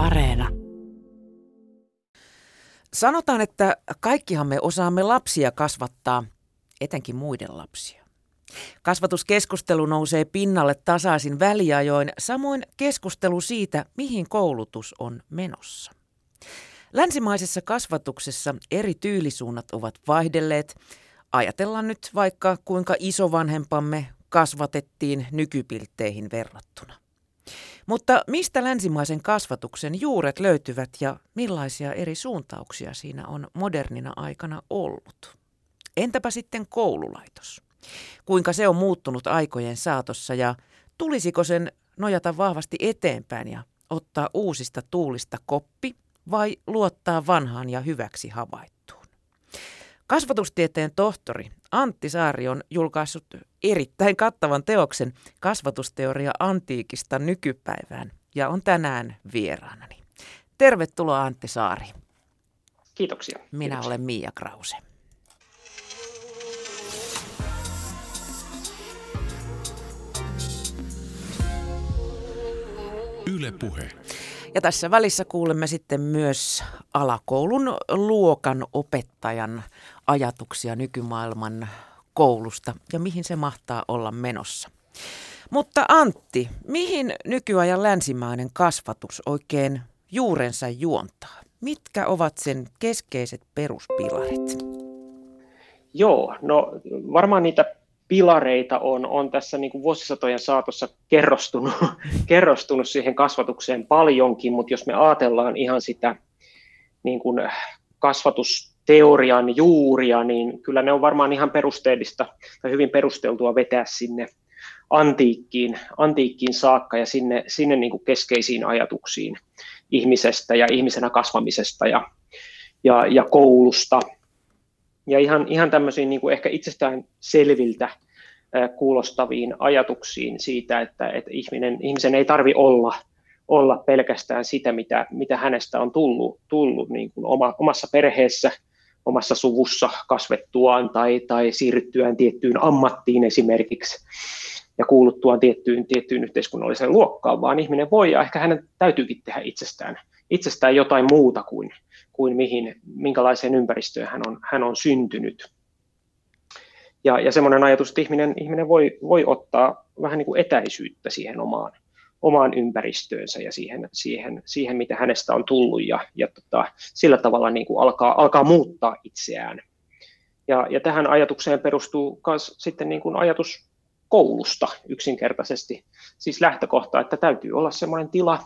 Areena. Sanotaan, että kaikkihan me osaamme lapsia kasvattaa, etenkin muiden lapsia. Kasvatuskeskustelu nousee pinnalle tasaisin väliajoin, samoin keskustelu siitä, mihin koulutus on menossa. Länsimaisessa kasvatuksessa eri tyylisuunnat ovat vaihdelleet. Ajatellaan nyt vaikka kuinka isovanhempamme kasvatettiin nykypiltteihin verrattuna. Mutta mistä länsimaisen kasvatuksen juuret löytyvät ja millaisia eri suuntauksia siinä on modernina aikana ollut? Entäpä sitten koululaitos? Kuinka se on muuttunut aikojen saatossa ja tulisiko sen nojata vahvasti eteenpäin ja ottaa uusista tuulista koppi vai luottaa vanhaan ja hyväksi havaittuun? Kasvatustieteen tohtori Antti Saari on julkaissut erittäin kattavan teoksen kasvatusteoria antiikista nykypäivään ja on tänään vieraanani. Tervetuloa Antti Saari. Kiitoksia. Minä Kiitoksia. olen Mia Krause. Yle Puhe. Ja tässä välissä kuulemme sitten myös alakoulun luokan opettajan ajatuksia nykymaailman koulusta ja mihin se mahtaa olla menossa. Mutta Antti, mihin nykyajan länsimainen kasvatus oikein juurensa juontaa? Mitkä ovat sen keskeiset peruspilarit? Joo, no varmaan niitä pilareita on, on tässä niin kuin vuosisatojen saatossa kerrostunut, kerrostunut siihen kasvatukseen paljonkin, mutta jos me ajatellaan ihan sitä niin kuin kasvatusteorian juuria, niin kyllä ne on varmaan ihan perusteellista tai hyvin perusteltua vetää sinne antiikkiin, antiikkiin saakka ja sinne, sinne niin kuin keskeisiin ajatuksiin ihmisestä ja ihmisenä kasvamisesta ja, ja, ja koulusta – ja ihan, ihan tämmöisiin niin kuin ehkä itsestään selviltä kuulostaviin ajatuksiin siitä, että, että ihminen, ihmisen ei tarvi olla, olla pelkästään sitä, mitä, mitä hänestä on tullut, tullut niin kuin oma, omassa perheessä, omassa suvussa kasvettuaan tai, tai siirryttyään tiettyyn ammattiin esimerkiksi ja kuuluttuaan tiettyyn, tiettyyn yhteiskunnalliseen luokkaan, vaan ihminen voi ja ehkä hänen täytyykin tehdä itsestään, itsestään jotain muuta kuin, kuin mihin, minkälaiseen ympäristöön hän on, hän on syntynyt. Ja, ja semmoinen ajatus, että ihminen, ihminen voi, voi ottaa vähän niin kuin etäisyyttä siihen omaan, omaan ympäristöönsä ja siihen, siihen, siihen mitä hänestä on tullut ja, ja tota, sillä tavalla niin kuin alkaa, alkaa muuttaa itseään. Ja, ja tähän ajatukseen perustuu myös sitten niin kuin ajatus koulusta yksinkertaisesti. Siis lähtökohta, että täytyy olla semmoinen tila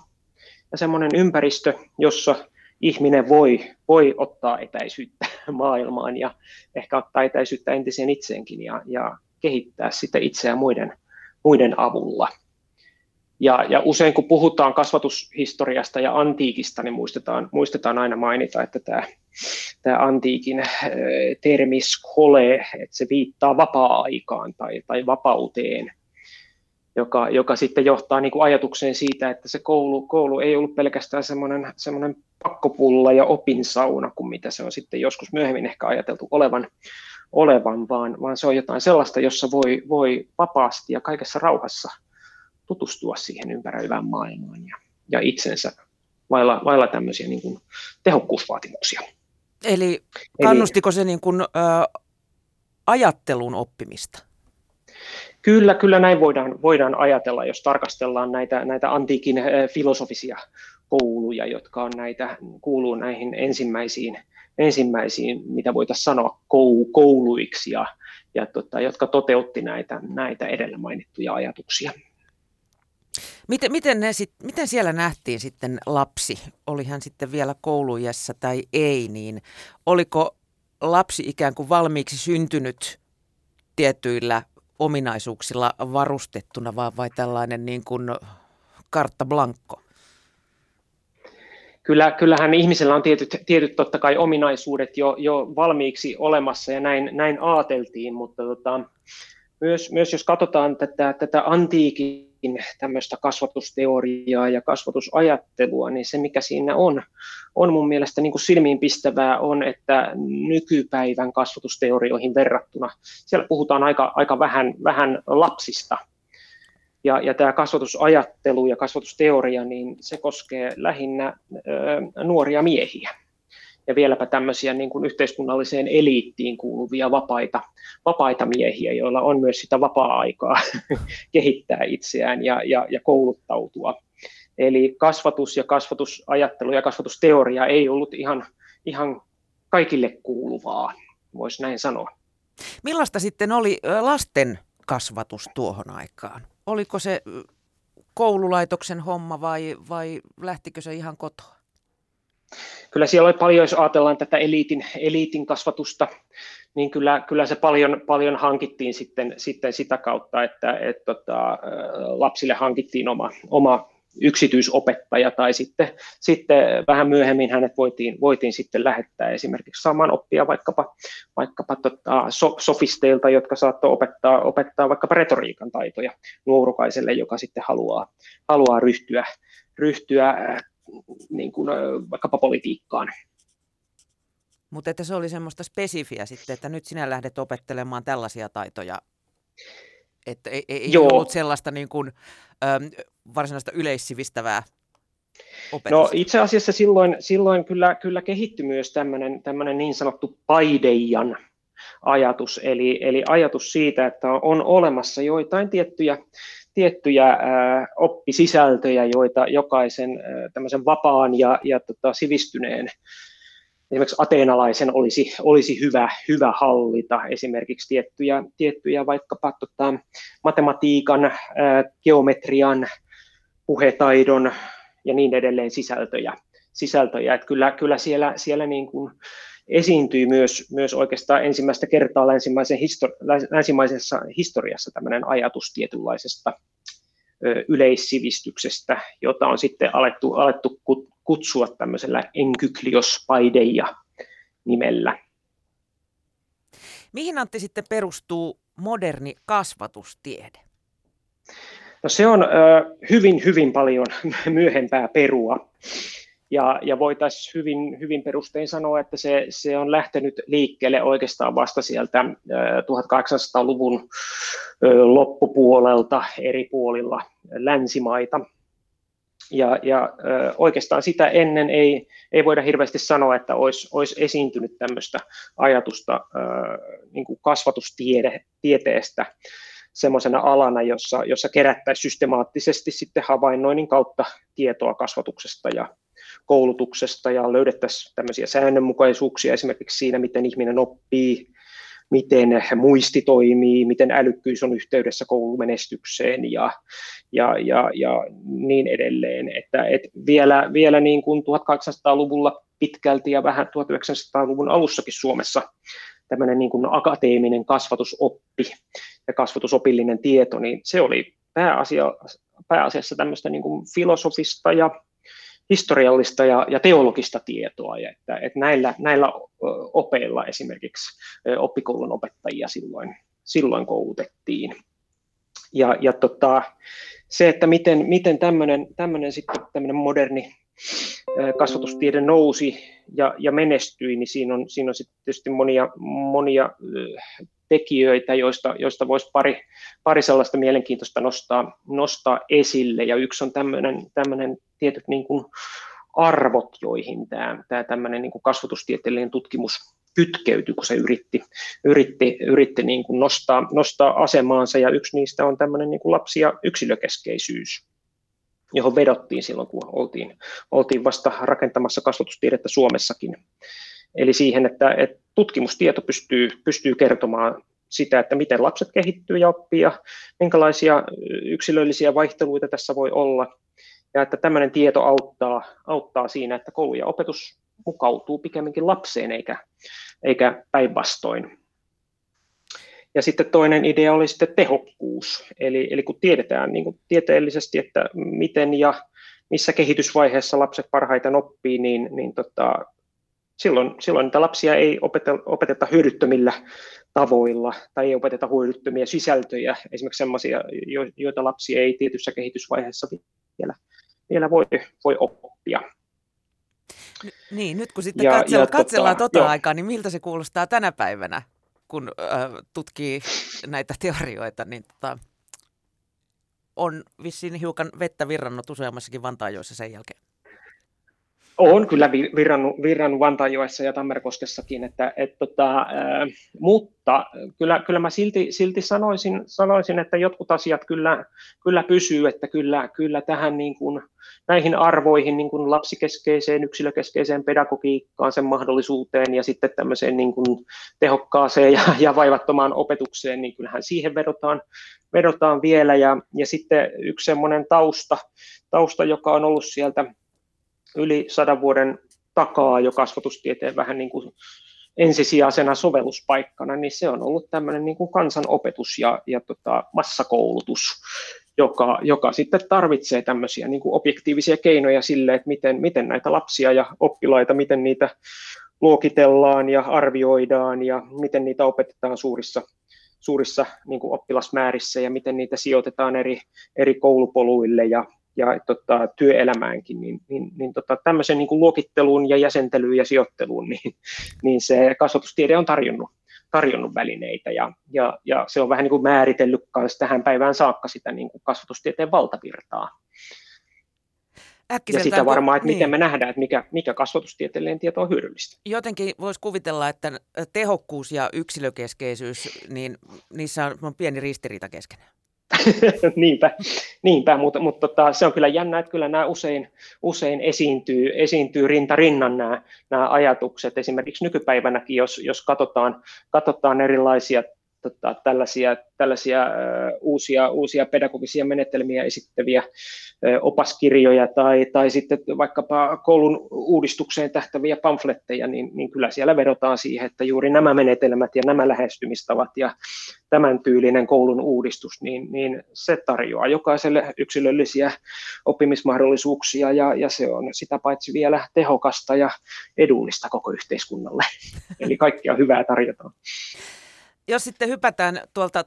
ja semmoinen ympäristö, jossa ihminen voi, voi ottaa etäisyyttä maailmaan ja ehkä ottaa etäisyyttä entiseen itseenkin ja, ja kehittää sitä itseään muiden, muiden avulla. Ja, ja usein kun puhutaan kasvatushistoriasta ja antiikista, niin muistetaan, muistetaan aina mainita, että tämä, tämä antiikin termi skole, että se viittaa vapaa-aikaan tai, tai vapauteen – joka, joka sitten johtaa niin kuin ajatukseen siitä, että se koulu, koulu ei ollut pelkästään semmoinen, semmoinen pakkopulla ja opinsauna kuin mitä se on sitten joskus myöhemmin ehkä ajateltu olevan, olevan vaan, vaan se on jotain sellaista, jossa voi, voi vapaasti ja kaikessa rauhassa tutustua siihen ympäröivään maailmaan ja, ja itsensä vailla, vailla tämmöisiä niin kuin tehokkuusvaatimuksia. Eli kannustiko se niin kuin, ä, ajattelun oppimista? Kyllä, kyllä näin voidaan, voidaan ajatella, jos tarkastellaan näitä, näitä antiikin filosofisia kouluja, jotka on näitä, kuuluu näihin ensimmäisiin, ensimmäisiin mitä voitaisiin sanoa kouluiksi, ja, ja tota, jotka toteutti näitä, näitä edellä mainittuja ajatuksia. Miten, miten, ne sit, miten siellä nähtiin sitten lapsi, oli hän sitten vielä koulujessa tai ei, niin oliko lapsi ikään kuin valmiiksi syntynyt tietyillä ominaisuuksilla varustettuna, vaan vai tällainen niin kuin kartta blankko? Kyllä, kyllähän ihmisellä on tietyt, tietyt totta kai ominaisuudet jo, jo valmiiksi olemassa ja näin, näin aateltiin, mutta tota, myös, myös jos katsotaan tätä, tätä antiikin tämmöistä kasvatusteoriaa ja kasvatusajattelua, niin se mikä siinä on, on mun mielestä niin kuin silmiinpistävää on, että nykypäivän kasvatusteorioihin verrattuna siellä puhutaan aika, aika vähän, vähän lapsista. Ja, ja tämä kasvatusajattelu ja kasvatusteoria, niin se koskee lähinnä ö, nuoria miehiä ja vieläpä tämmöisiä niin kuin yhteiskunnalliseen eliittiin kuuluvia vapaita, vapaita miehiä, joilla on myös sitä vapaa-aikaa kehittää itseään ja, ja, ja kouluttautua. Eli kasvatus ja kasvatusajattelu ja kasvatusteoria ei ollut ihan, ihan kaikille kuuluvaa, voisi näin sanoa. Millaista sitten oli lasten kasvatus tuohon aikaan? Oliko se koululaitoksen homma vai, vai lähtikö se ihan kotoa? Kyllä siellä oli paljon, jos ajatellaan tätä eliitin, eliitin kasvatusta, niin kyllä, kyllä se paljon, paljon hankittiin sitten, sitten sitä kautta, että et, tota, lapsille hankittiin oma, oma yksityisopettaja tai sitten, sitten vähän myöhemmin hänet voitiin, voitiin sitten lähettää esimerkiksi saamaan oppia vaikkapa, vaikkapa tota, so, sofisteilta, jotka saattoi opettaa, opettaa vaikkapa retoriikan taitoja nuorukaiselle, joka sitten haluaa, haluaa ryhtyä, ryhtyä niin kuin, vaikkapa politiikkaan. Mutta että se oli semmoista spesifiä sitten, että nyt sinä lähdet opettelemaan tällaisia taitoja, että ei, ei Joo. ollut sellaista niin kuin, äm, varsinaista yleissivistävää opetusta. No itse asiassa silloin, silloin kyllä, kyllä kehittyi myös tämmöinen niin sanottu paideijan ajatus, eli, eli ajatus siitä, että on olemassa joitain tiettyjä tiettyjä oppisisältöjä, joita jokaisen tämmöisen vapaan ja, ja tota, sivistyneen esimerkiksi ateenalaisen olisi, olisi hyvä, hyvä hallita esimerkiksi tiettyjä, tiettyjä vaikkapa tota, matematiikan, ää, geometrian, puhetaidon ja niin edelleen sisältöjä. sisältöjä. Että kyllä, kyllä siellä, siellä niin kuin esiintyi myös, myös oikeastaan ensimmäistä kertaa länsimaisen histori- länsimaisessa historiassa tämmöinen ajatus tietynlaisesta yleissivistyksestä, jota on sitten alettu, alettu kutsua tämmöisellä enkyklios paideia nimellä. Mihin Antti sitten perustuu moderni kasvatustiede? No se on ö, hyvin, hyvin paljon myöhempää perua. Ja, ja voitaisiin hyvin, hyvin perustein sanoa, että se, se on lähtenyt liikkeelle oikeastaan vasta sieltä 1800-luvun loppupuolelta eri puolilla länsimaita. Ja, ja oikeastaan sitä ennen ei, ei voida hirveästi sanoa, että olisi, olisi esiintynyt tämmöistä ajatusta niin kuin kasvatustieteestä semmoisena alana, jossa, jossa kerättäisiin systemaattisesti sitten havainnoinnin kautta tietoa kasvatuksesta ja koulutuksesta ja löydettäisiin tämmöisiä säännönmukaisuuksia esimerkiksi siinä, miten ihminen oppii, miten muisti toimii, miten älykkyys on yhteydessä koulumenestykseen ja, ja, ja, ja niin edelleen. Että, et vielä, vielä niin kuin 1800-luvulla pitkälti ja vähän 1900-luvun alussakin Suomessa tämmöinen niin kuin akateeminen kasvatusoppi ja kasvatusopillinen tieto, niin se oli pääasia, pääasiassa tämmöistä niin kuin filosofista ja historiallista ja, ja teologista tietoa, ja että, että näillä, näillä opeilla esimerkiksi oppikoulun opettajia silloin, silloin koulutettiin. Ja, ja tota, se, että miten, miten tämmöinen, tämmöinen, sitten, tämmöinen moderni kasvatustiede nousi ja, ja menestyi, niin siinä on, siinä on sitten tietysti monia, monia tekijöitä, joista, joista voisi pari, pari sellaista mielenkiintoista nostaa, nostaa esille. Ja yksi on tämmöinen, tietyt niin kuin arvot, joihin tämä, tämä tämmöinen niin kuin kasvatustieteellinen tutkimus kytkeytyi, kun se yritti, yritti, yritti niin kuin nostaa, nostaa asemaansa. Ja yksi niistä on tämmöinen niin kuin lapsi- ja yksilökeskeisyys johon vedottiin silloin, kun oltiin, oltiin vasta rakentamassa kasvatustiedettä Suomessakin. Eli siihen, että, että tutkimustieto pystyy, pystyy kertomaan sitä, että miten lapset kehittyy ja oppii ja minkälaisia yksilöllisiä vaihteluita tässä voi olla. Ja että tämmöinen tieto auttaa, auttaa siinä, että koulu ja opetus mukautuu pikemminkin lapseen eikä, eikä päinvastoin. Ja sitten toinen idea oli sitten tehokkuus, eli, eli kun tiedetään niin kuin tieteellisesti, että miten ja missä kehitysvaiheessa lapset parhaiten oppii, niin, niin tota, silloin, silloin niitä lapsia ei opeteta, opeteta hyödyttömillä tavoilla tai ei opeteta hyödyttömiä sisältöjä, esimerkiksi sellaisia, joita lapsi ei tietyssä kehitysvaiheessa vielä, vielä voi, voi oppia. Niin, nyt kun sitten ja, katsella, ja tota, katsellaan tota, tota aikaa, niin miltä se kuulostaa tänä päivänä, kun äh, tutkii näitä teorioita, niin tota, on vissiin hiukan vettä virrannut useammassakin Vantaajoissa sen jälkeen. On kyllä virrannut, virrannut ja Tammerkoskessakin, että, et, tota, äh, mutta kyllä, kyllä mä silti, silti sanoisin, sanoisin, että jotkut asiat kyllä, kyllä pysyy, että kyllä, kyllä tähän niin kuin, näihin arvoihin, niin kuin lapsikeskeiseen, yksilökeskeiseen pedagogiikkaan, sen mahdollisuuteen ja sitten tämmöiseen niin kuin tehokkaaseen ja, ja vaivattomaan opetukseen, niin kyllähän siihen vedotaan, vedotaan vielä. Ja, ja sitten yksi semmoinen tausta, tausta, joka on ollut sieltä yli sadan vuoden takaa jo kasvatustieteen vähän niin kuin ensisijaisena sovelluspaikkana, niin se on ollut tämmöinen niin kuin kansanopetus ja, ja tota, massakoulutus, joka, joka sitten tarvitsee tämmöisiä niin kuin objektiivisia keinoja sille, että miten, miten näitä lapsia ja oppilaita, miten niitä luokitellaan ja arvioidaan ja miten niitä opetetaan suurissa, suurissa niin kuin oppilasmäärissä ja miten niitä sijoitetaan eri, eri koulupoluille ja, ja tota, työelämäänkin, niin, niin, niin tota, tämmöisen niin kuin luokitteluun ja jäsentelyyn ja sijoitteluun, niin, niin se kasvatustiede on tarjonnut, tarjonnut välineitä ja, ja, ja se on vähän niin kuin määritellyt myös tähän päivään saakka sitä niin kuin kasvatustieteen valtavirtaa. ja sitä varmaan, että niin. miten me nähdään, että mikä, mikä kasvatustieteellinen tieto on hyödyllistä. Jotenkin voisi kuvitella, että tehokkuus ja yksilökeskeisyys, niin niissä on pieni ristiriita keskenään. niinpä, niinpä mutta, mutta tota, se on kyllä jännä, että kyllä nämä usein, usein esiintyy, esiintyy rinta rinnan nämä, nämä ajatukset. Esimerkiksi nykypäivänäkin, jos, jos katsotaan, katsotaan erilaisia tota, tällaisia, tällaisia ö, uusia, uusia pedagogisia menetelmiä esittäviä ö, opaskirjoja tai, tai sitten vaikkapa koulun uudistukseen tähtäviä pamfletteja, niin, niin kyllä siellä vedotaan siihen, että juuri nämä menetelmät ja nämä lähestymistavat ja tämän tyylinen koulun uudistus, niin, niin se tarjoaa jokaiselle yksilöllisiä oppimismahdollisuuksia ja, ja se on sitä paitsi vielä tehokasta ja edullista koko yhteiskunnalle. Eli kaikkia hyvää tarjotaan jos sitten hypätään tuolta 1700-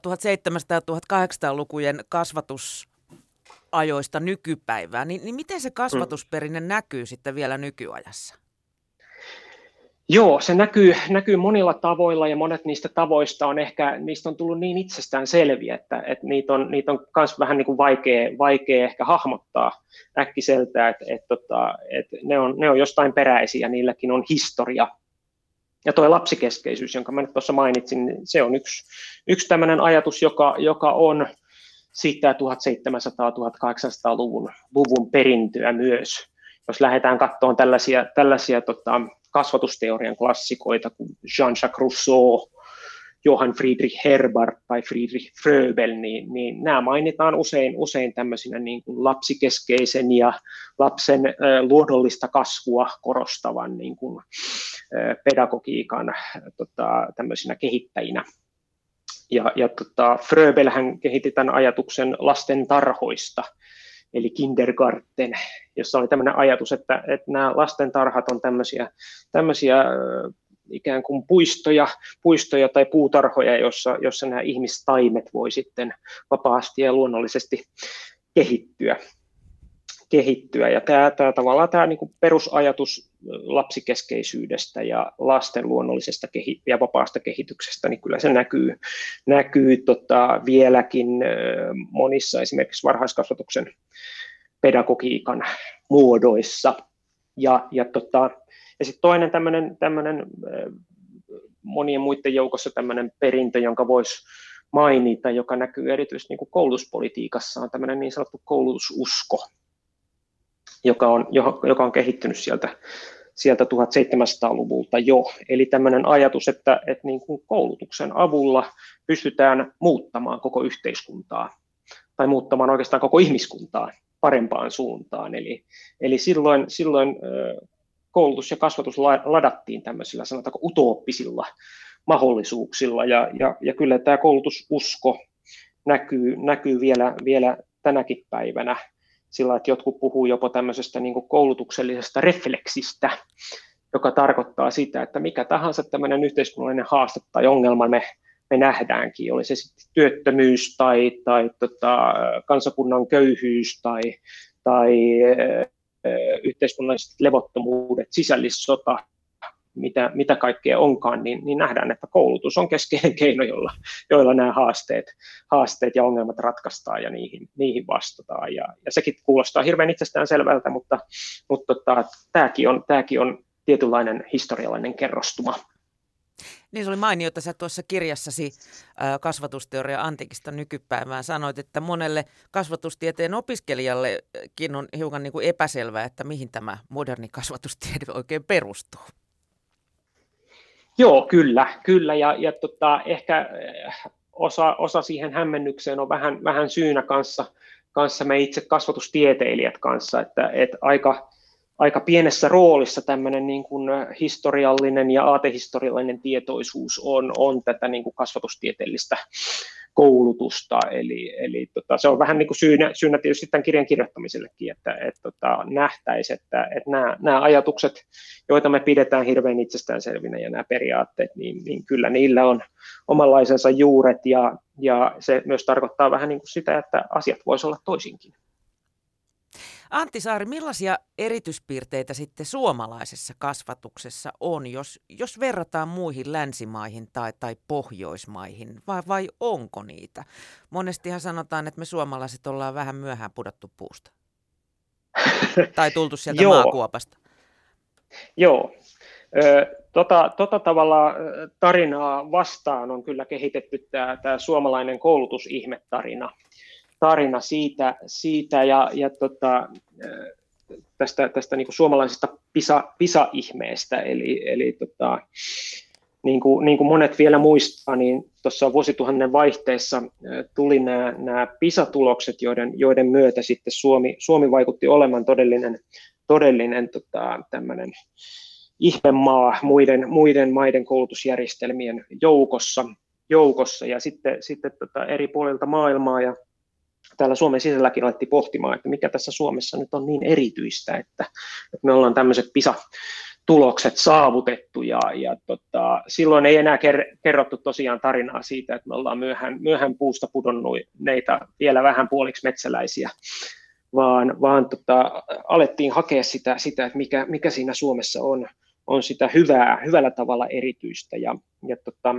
ja 1800-lukujen kasvatusajoista nykypäivään, niin, niin miten se kasvatusperinne mm. näkyy sitten vielä nykyajassa? Joo, se näkyy, näkyy monilla tavoilla ja monet niistä tavoista on ehkä, niistä on tullut niin itsestään selviä, että, että niitä on, niitä on myös vähän niin kuin vaikea, vaikea ehkä hahmottaa äkkiseltä, että, että, että, että ne, on, ne on jostain peräisiä, niilläkin on historia ja tuo lapsikeskeisyys, jonka mä nyt tuossa mainitsin, niin se on yksi, yksi tämmöinen ajatus, joka, joka on sitä 1700-1800-luvun luvun perintöä myös. Jos lähdetään katsomaan tällaisia, tällaisia tota, kasvatusteorian klassikoita kuin Jean-Jacques Rousseau, Johann Friedrich Herbert tai Friedrich Fröbel, niin, niin nämä mainitaan usein, usein tämmöisinä niin kuin lapsikeskeisen ja lapsen äh, luonnollista kasvua korostavan niin kuin, äh, pedagogiikan tota, tämmöisinä kehittäjinä. Ja, ja tota, Fröbel hän kehitti tämän ajatuksen lasten tarhoista, eli kindergarten, jossa oli tämmöinen ajatus, että, että nämä lasten tarhat on tämmöisiä, tämmöisiä ikään kuin puistoja, puistoja tai puutarhoja, jossa, jossa nämä ihmistaimet voi sitten vapaasti ja luonnollisesti kehittyä. kehittyä. Ja tämä, tämä tavallaan tämä niin kuin perusajatus lapsikeskeisyydestä ja lasten luonnollisesta kehi- ja vapaasta kehityksestä, niin kyllä se näkyy, näkyy tota, vieläkin monissa esimerkiksi varhaiskasvatuksen pedagogiikan muodoissa. Ja, ja tota, ja sitten toinen tämmöinen, tämmöinen monien muiden joukossa tämmöinen perintö, jonka voisi mainita, joka näkyy erityisesti niin kuin koulutuspolitiikassa, on tämmöinen niin sanottu koulutususko, joka on, joka on kehittynyt sieltä, sieltä 1700-luvulta jo. Eli tämmöinen ajatus, että, että niin kuin koulutuksen avulla pystytään muuttamaan koko yhteiskuntaa tai muuttamaan oikeastaan koko ihmiskuntaa parempaan suuntaan. Eli, eli silloin, silloin koulutus ja kasvatus ladattiin tämmöisillä sanotaanko utooppisilla mahdollisuuksilla. Ja, ja, ja kyllä tämä koulutususko näkyy, näkyy vielä, vielä tänäkin päivänä. Sillä, että jotkut puhuu jopa tämmöisestä niin koulutuksellisesta refleksistä, joka tarkoittaa sitä, että mikä tahansa tämmöinen yhteiskunnallinen haaste tai ongelma me, me nähdäänkin, oli se sitten työttömyys tai, tai tota, kansakunnan köyhyys tai, tai yhteiskunnalliset levottomuudet, sisällissota, mitä, mitä kaikkea onkaan, niin, niin nähdään, että koulutus on keskeinen keino, jolla, joilla nämä haasteet, haasteet ja ongelmat ratkaistaan ja niihin, niihin vastataan. Ja, ja sekin kuulostaa hirveän itsestään selvältä, mutta, mutta tota, tämäkin, on, tämäkin on tietynlainen historiallinen kerrostuma. Niin se oli mainio, että sä tuossa kirjassasi kasvatusteoria antiikista nykypäivään sanoit, että monelle kasvatustieteen opiskelijallekin on hiukan niin kuin epäselvää, että mihin tämä moderni kasvatustiede oikein perustuu. Joo, kyllä, kyllä. Ja, ja tota, ehkä osa, osa siihen hämmennykseen on vähän, vähän syynä kanssa, kanssa me itse kasvatustieteilijät kanssa, että, että aika, aika pienessä roolissa tämmöinen niin kuin historiallinen ja aatehistoriallinen tietoisuus on, on tätä niin kuin kasvatustieteellistä koulutusta, eli, eli tota, se on vähän niin kuin syynä, syynä tietysti tämän kirjan kirjoittamisellekin, että et, tota, nähtäisi, että et nämä, nämä ajatukset, joita me pidetään hirveän itsestäänselvinä ja nämä periaatteet, niin, niin kyllä niillä on omanlaisensa juuret ja, ja se myös tarkoittaa vähän niin kuin sitä, että asiat voisivat olla toisinkin. Antti Saari, millaisia erityispiirteitä sitten suomalaisessa kasvatuksessa on, jos, jos verrataan muihin länsimaihin tai, tai pohjoismaihin, vai, vai onko niitä? Monestihan sanotaan, että me suomalaiset ollaan vähän myöhään pudottu puusta. tai tultu sieltä Joo. maakuopasta. Joo. Tota, tota tavalla tarinaa vastaan on kyllä kehitetty tämä, tämä suomalainen koulutusihmetarina tarina siitä, siitä ja, ja tota, tästä, tästä niin kuin suomalaisesta PISA, PISA-ihmeestä. Eli, eli tota, niin, kuin, niin kuin monet vielä muistaa, niin tuossa vuosituhannen vaihteessa tuli nämä, nämä PISA-tulokset, joiden, joiden myötä sitten Suomi, Suomi vaikutti olemaan todellinen, todellinen tota, tämmöinen ihmemaa muiden, muiden maiden koulutusjärjestelmien joukossa, joukossa ja sitten, sitten tota eri puolilta maailmaa ja täällä Suomen sisälläkin alettiin pohtimaan, että mikä tässä Suomessa nyt on niin erityistä, että, että me ollaan tämmöiset PISA tulokset saavutettu ja, ja tota, silloin ei enää kerrottu tosiaan tarinaa siitä, että me ollaan myöhään, myöhään puusta pudonneita vielä vähän puoliksi metsäläisiä, vaan, vaan tota, alettiin hakea sitä, sitä että mikä, mikä siinä Suomessa on, on sitä hyvää, hyvällä tavalla erityistä. Ja, ja tota,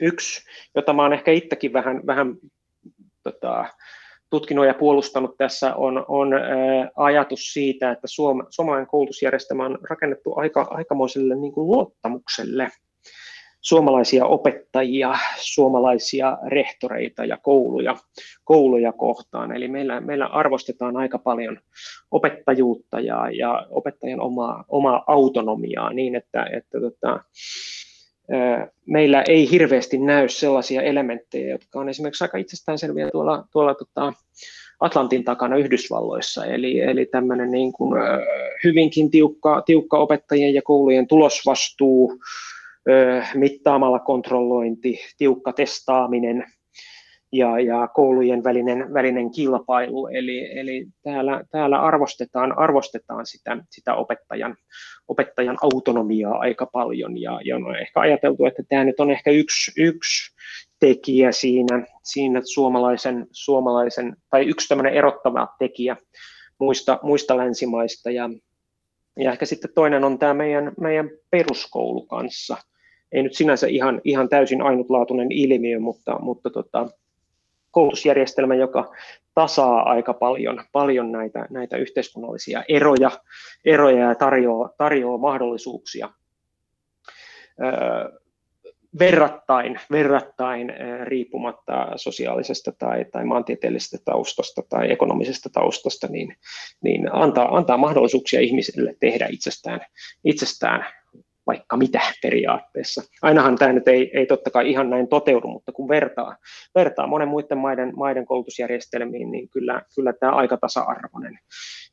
yksi, jota mä oon ehkä itsekin vähän, vähän tota, tutkinut ja puolustanut tässä on, on ä, ajatus siitä, että suom, suomalainen koulutusjärjestelmä on rakennettu aika, aikamoiselle niin kuin luottamukselle suomalaisia opettajia, suomalaisia rehtoreita ja kouluja, kouluja kohtaan. Eli meillä, meillä arvostetaan aika paljon opettajuutta ja, ja opettajan omaa, omaa autonomiaa niin, että, että tota, meillä ei hirveästi näy sellaisia elementtejä, jotka on esimerkiksi aika itsestäänselviä tuolla, tuolla tota Atlantin takana Yhdysvalloissa, eli, eli tämmöinen niin kuin, hyvinkin tiukka, tiukka opettajien ja koulujen tulosvastuu, mittaamalla kontrollointi, tiukka testaaminen, ja, ja koulujen välinen, välinen kilpailu. Eli, eli täällä, täällä arvostetaan, arvostetaan sitä, sitä opettajan, opettajan autonomiaa aika paljon ja, ja on ehkä ajateltu, että tämä nyt on ehkä yksi, yksi tekijä siinä, siinä suomalaisen, suomalaisen, tai yksi tämmöinen erottava tekijä muista, muista länsimaista ja, ja ehkä sitten toinen on tämä meidän, meidän peruskoulu kanssa. Ei nyt sinänsä ihan, ihan täysin ainutlaatuinen ilmiö, mutta, mutta tota, koulutusjärjestelmä, joka tasaa aika paljon, paljon näitä, näitä yhteiskunnallisia eroja, eroja ja tarjoaa, tarjoaa mahdollisuuksia verrattain, verrattain riippumatta sosiaalisesta tai, tai maantieteellisestä taustasta tai ekonomisesta taustasta, niin, niin antaa, antaa mahdollisuuksia ihmisille tehdä itsestään, itsestään vaikka mitä periaatteessa. Ainahan tämä nyt ei, ei totta kai ihan näin toteudu, mutta kun vertaa, vertaa monen muiden maiden, maiden koulutusjärjestelmiin, niin kyllä, kyllä tämä aika tasa-arvoinen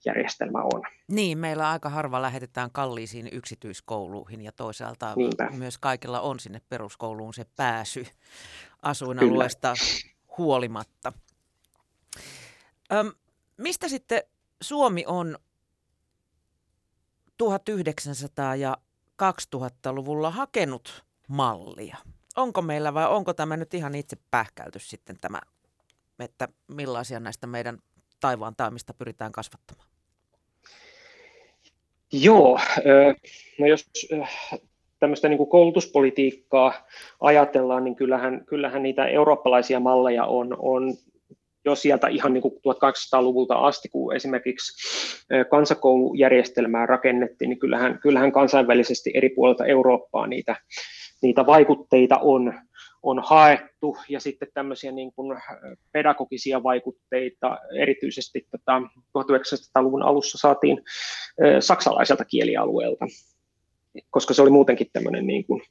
järjestelmä on. Niin, meillä aika harva lähetetään kalliisiin yksityiskouluihin ja toisaalta Niinpä. myös kaikilla on sinne peruskouluun se pääsy asuinalueesta kyllä. huolimatta. Öm, mistä sitten Suomi on 1900 ja 2000-luvulla hakenut mallia. Onko meillä vai onko tämä nyt ihan itse pähkäyty sitten tämä, että millaisia näistä meidän taivaan taimista pyritään kasvattamaan? Joo, no jos tämmöistä niin kuin koulutuspolitiikkaa ajatellaan, niin kyllähän, kyllähän niitä eurooppalaisia malleja on, on jo sieltä ihan niin kuin 1800-luvulta asti, kun esimerkiksi kansakoulujärjestelmää rakennettiin, niin kyllähän, kyllähän kansainvälisesti eri puolilta Eurooppaa niitä, niitä vaikutteita on, on haettu, ja sitten tämmöisiä niin kuin pedagogisia vaikutteita, erityisesti tätä 1900-luvun alussa saatiin saksalaiselta kielialueelta, koska se oli muutenkin tämmöinen niin kuin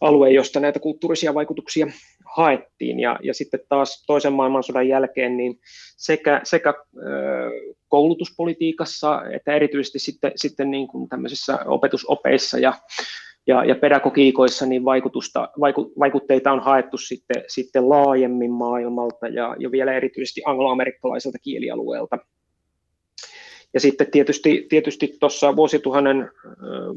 alue, josta näitä kulttuurisia vaikutuksia haettiin. Ja, ja sitten taas toisen maailmansodan jälkeen niin sekä, sekä koulutuspolitiikassa että erityisesti sitten, sitten niin kuin tämmöisissä opetusopeissa ja, ja, ja pedagogiikoissa niin vaikutusta, vaiku, vaikutteita on haettu sitten, sitten laajemmin maailmalta ja, ja vielä erityisesti angloamerikkalaiselta kielialueelta. Ja sitten tietysti, tietysti vuosituhannen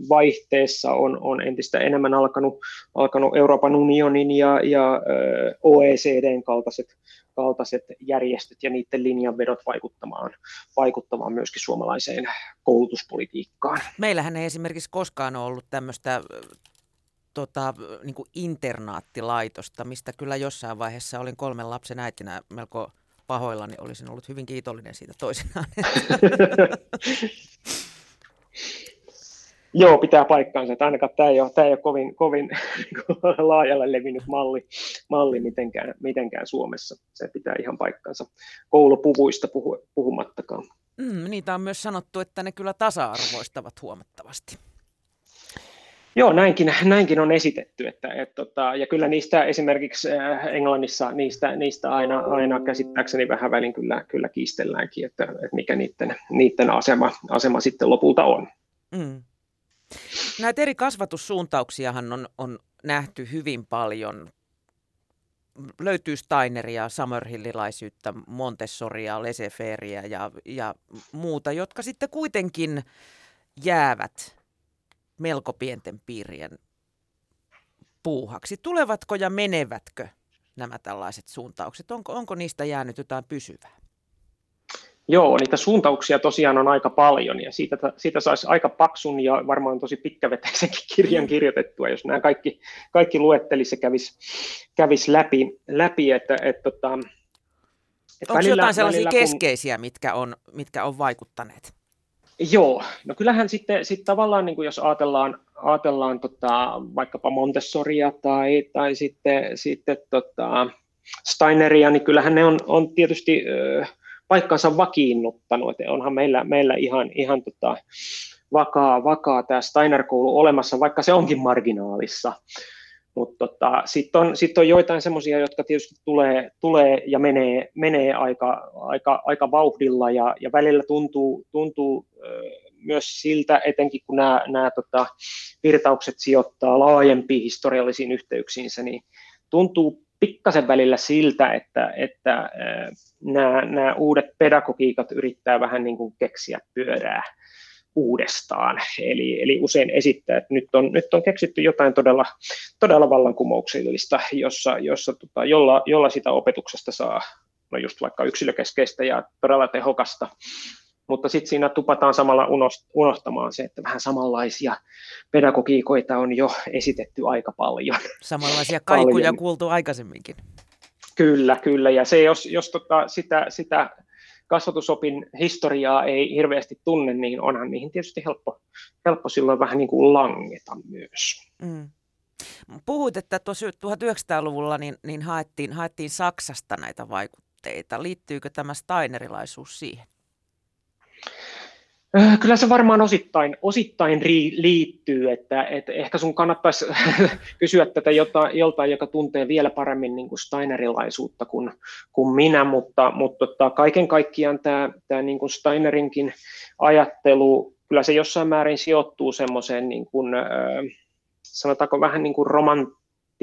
vaihteessa on, on entistä enemmän alkanut, alkanut Euroopan unionin ja, ja OECDn kaltaiset, kaltaiset järjestöt ja niiden linjanvedot vaikuttamaan, vaikuttamaan myöskin suomalaiseen koulutuspolitiikkaan. Meillähän ei esimerkiksi koskaan ole ollut tämmöistä tota, niin internaattilaitosta, mistä kyllä jossain vaiheessa olin kolmen lapsen äitinä melko – pahoillani, olisin ollut hyvin kiitollinen siitä toisinaan. Joo, pitää paikkaansa, että ainakaan tämä ei ole, tämä ei ole kovin, kovin laajalle levinnyt malli, malli mitenkään, mitenkään Suomessa. Se pitää ihan paikkaansa koulupuvuista puhu, puhumattakaan. Mm, niitä on myös sanottu, että ne kyllä tasa-arvoistavat huomattavasti. Joo, näinkin, näinkin on esitetty, että, et, tota, ja kyllä niistä esimerkiksi äh, Englannissa niistä, niistä aina, aina käsittääkseni vähän välin kyllä, kyllä kiistelläänkin, että, että mikä niiden, niiden asema, asema sitten lopulta on. Mm. Näitä eri kasvatussuuntauksiahan on, on nähty hyvin paljon. Löytyy Steineria, Summerhillilaisyyttä, Montessoria, Leseferia ja, ja muuta, jotka sitten kuitenkin jäävät melko pienten piirien puuhaksi. Tulevatko ja menevätkö nämä tällaiset suuntaukset? Onko, onko niistä jäänyt jotain pysyvää? Joo, niitä suuntauksia tosiaan on aika paljon ja siitä, siitä saisi aika paksun ja varmaan tosi pitkävetäisenkin kirjan mm. kirjoitettua, jos nämä kaikki, kaikki luettelisi ja kävisi, kävis läpi, läpi että, että, että, että Onko välillä, jotain sellaisia välillä, keskeisiä, kun... mitkä, on, mitkä on vaikuttaneet? Joo, no kyllähän sitten sit tavallaan niin kuin jos ajatellaan, ajatellaan tota, vaikkapa Montessoria tai, tai sitten, sitten tota Steineria, niin kyllähän ne on, on tietysti ö, paikkansa vakiinnuttanut, että onhan meillä, meillä ihan, ihan tota, vakaa, vakaa tämä Steiner-koulu olemassa, vaikka se onkin marginaalissa. Mutta tota, sitten on, sit on joitain semmoisia, jotka tietysti tulee, tulee ja menee, menee aika, aika, aika vauhdilla ja, ja välillä tuntuu, tuntuu myös siltä, etenkin kun nämä, nämä tota, virtaukset sijoittaa laajempiin historiallisiin yhteyksiinsä, niin tuntuu pikkasen välillä siltä, että, että nämä, nämä uudet pedagogiikat yrittää vähän niin kuin keksiä pyörää uudestaan. Eli, eli usein esittää, että nyt on, nyt on keksitty jotain todella, todella vallankumouksellista, jossa, jossa, tota, jolla, jolla sitä opetuksesta saa no just vaikka yksilökeskeistä ja todella tehokasta, mutta sitten siinä tupataan samalla unohtamaan se, että vähän samanlaisia pedagogiikoita on jo esitetty aika paljon. Samanlaisia kaikuja paljon. kuultu aikaisemminkin. Kyllä, kyllä, ja se jos, jos tota, sitä, sitä kasvatusopin historiaa ei hirveästi tunne, niin onhan niihin tietysti helppo, helppo silloin vähän niin kuin langeta myös. Mm. Puhuit, että 1900-luvulla niin, niin haettiin, haettiin Saksasta näitä vaikutteita. Liittyykö tämä Steinerilaisuus siihen? Äh, kyllä se varmaan osittain, osittain liittyy, että, että ehkä sun kannattaisi kysyä tätä joltain, joltain, joka tuntee vielä paremmin niin kuin Steinerilaisuutta kuin, kuin minä, mutta, mutta tota, kaiken kaikkiaan tämä, tämä niin kuin Steinerinkin ajattelu, kyllä se jossain määrin sijoittuu semmoiseen niin kuin, äh, sanotaanko vähän niin kuin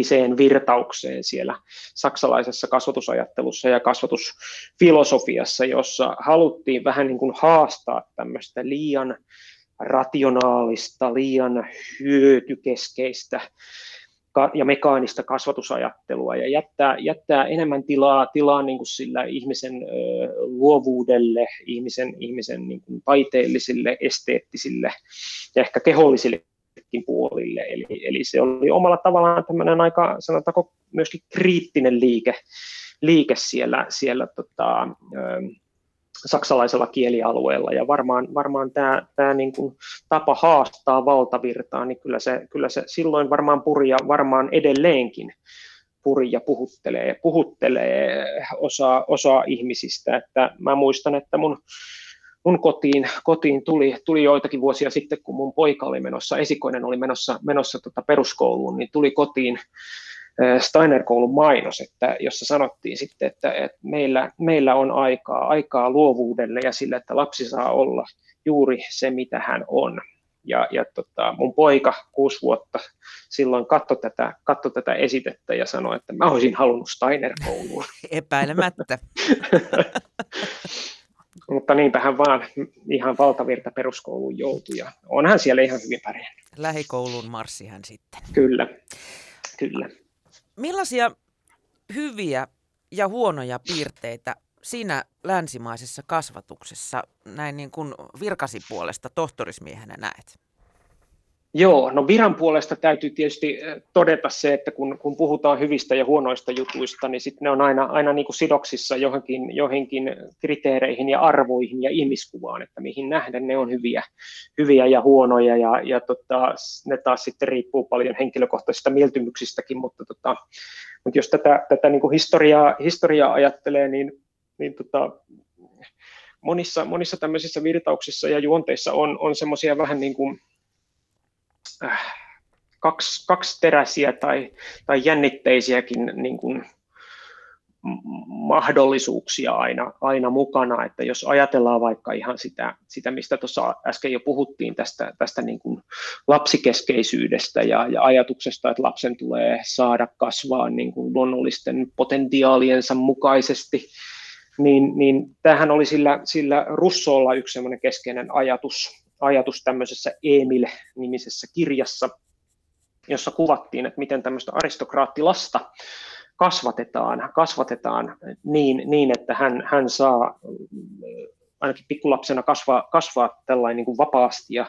romantiseen virtaukseen siellä saksalaisessa kasvatusajattelussa ja kasvatusfilosofiassa, jossa haluttiin vähän niin kuin haastaa tämmöistä liian rationaalista, liian hyötykeskeistä ja mekaanista kasvatusajattelua ja jättää, jättää enemmän tilaa, tilaa niin kuin sillä ihmisen ö, luovuudelle, ihmisen, ihmisen niin kuin taiteellisille, esteettisille ja ehkä kehollisillekin puolille. Eli, eli se oli omalla tavallaan tämmöinen aika, sanotaanko myöskin kriittinen liike, liike siellä, siellä tota, saksalaisella kielialueella ja varmaan, varmaan tämä, tämä niin kuin tapa haastaa valtavirtaa, niin kyllä se, kyllä se silloin varmaan puri ja varmaan edelleenkin puri ja puhuttelee, puhuttelee osa, osa ihmisistä. Että mä muistan, että mun, mun kotiin, kotiin tuli, tuli joitakin vuosia sitten, kun mun poika oli menossa, esikoinen oli menossa, menossa tota peruskouluun, niin tuli kotiin Steiner-koulun mainos, että, jossa sanottiin sitten, että, että meillä, meillä on aikaa, aikaa luovuudelle ja sille, että lapsi saa olla juuri se, mitä hän on. Ja, ja tota, mun poika, kuusi vuotta, silloin katsoi tätä, katso tätä esitettä ja sanoi, että mä olisin halunnut Steiner-kouluun. Epäilemättä. Mutta niinpä hän vaan ihan valtavirta peruskouluun joutui ja onhan siellä ihan hyvin pärjännyt. Lähikoulun marssi hän sitten. Kyllä, kyllä. Millaisia hyviä ja huonoja piirteitä siinä länsimaisessa kasvatuksessa näin niin kuin virkasipuolesta tohtorismiehenä näet? Joo, no viran puolesta täytyy tietysti eh, todeta se, että kun, kun puhutaan hyvistä ja huonoista jutuista, niin sitten ne on aina, aina niin kuin sidoksissa johonkin, johonkin kriteereihin ja arvoihin ja ihmiskuvaan, että mihin nähden ne on hyviä, hyviä ja huonoja, ja, ja tota, ne taas sitten riippuu paljon henkilökohtaisista mieltymyksistäkin, mutta, tota, mutta jos tätä, tätä niin kuin historiaa, historiaa ajattelee, niin, niin tota, monissa, monissa tämmöisissä virtauksissa ja juonteissa on, on semmoisia vähän niin kuin Äh, kaksi, kaksi teräisiä tai, tai jännitteisiäkin niin kuin mahdollisuuksia aina, aina mukana, että jos ajatellaan vaikka ihan sitä, sitä mistä tuossa äsken jo puhuttiin tästä, tästä niin kuin lapsikeskeisyydestä ja, ja ajatuksesta, että lapsen tulee saada kasvaa niin kuin luonnollisten potentiaaliensa mukaisesti, niin, niin tämähän oli sillä, sillä Russolla yksi keskeinen ajatus, ajatus tämmöisessä Emil-nimisessä kirjassa, jossa kuvattiin, että miten tämmöistä aristokraattilasta kasvatetaan, kasvatetaan niin, niin että hän, hän saa ainakin pikkulapsena kasvaa, kasvaa tällainen niin kuin vapaasti ja,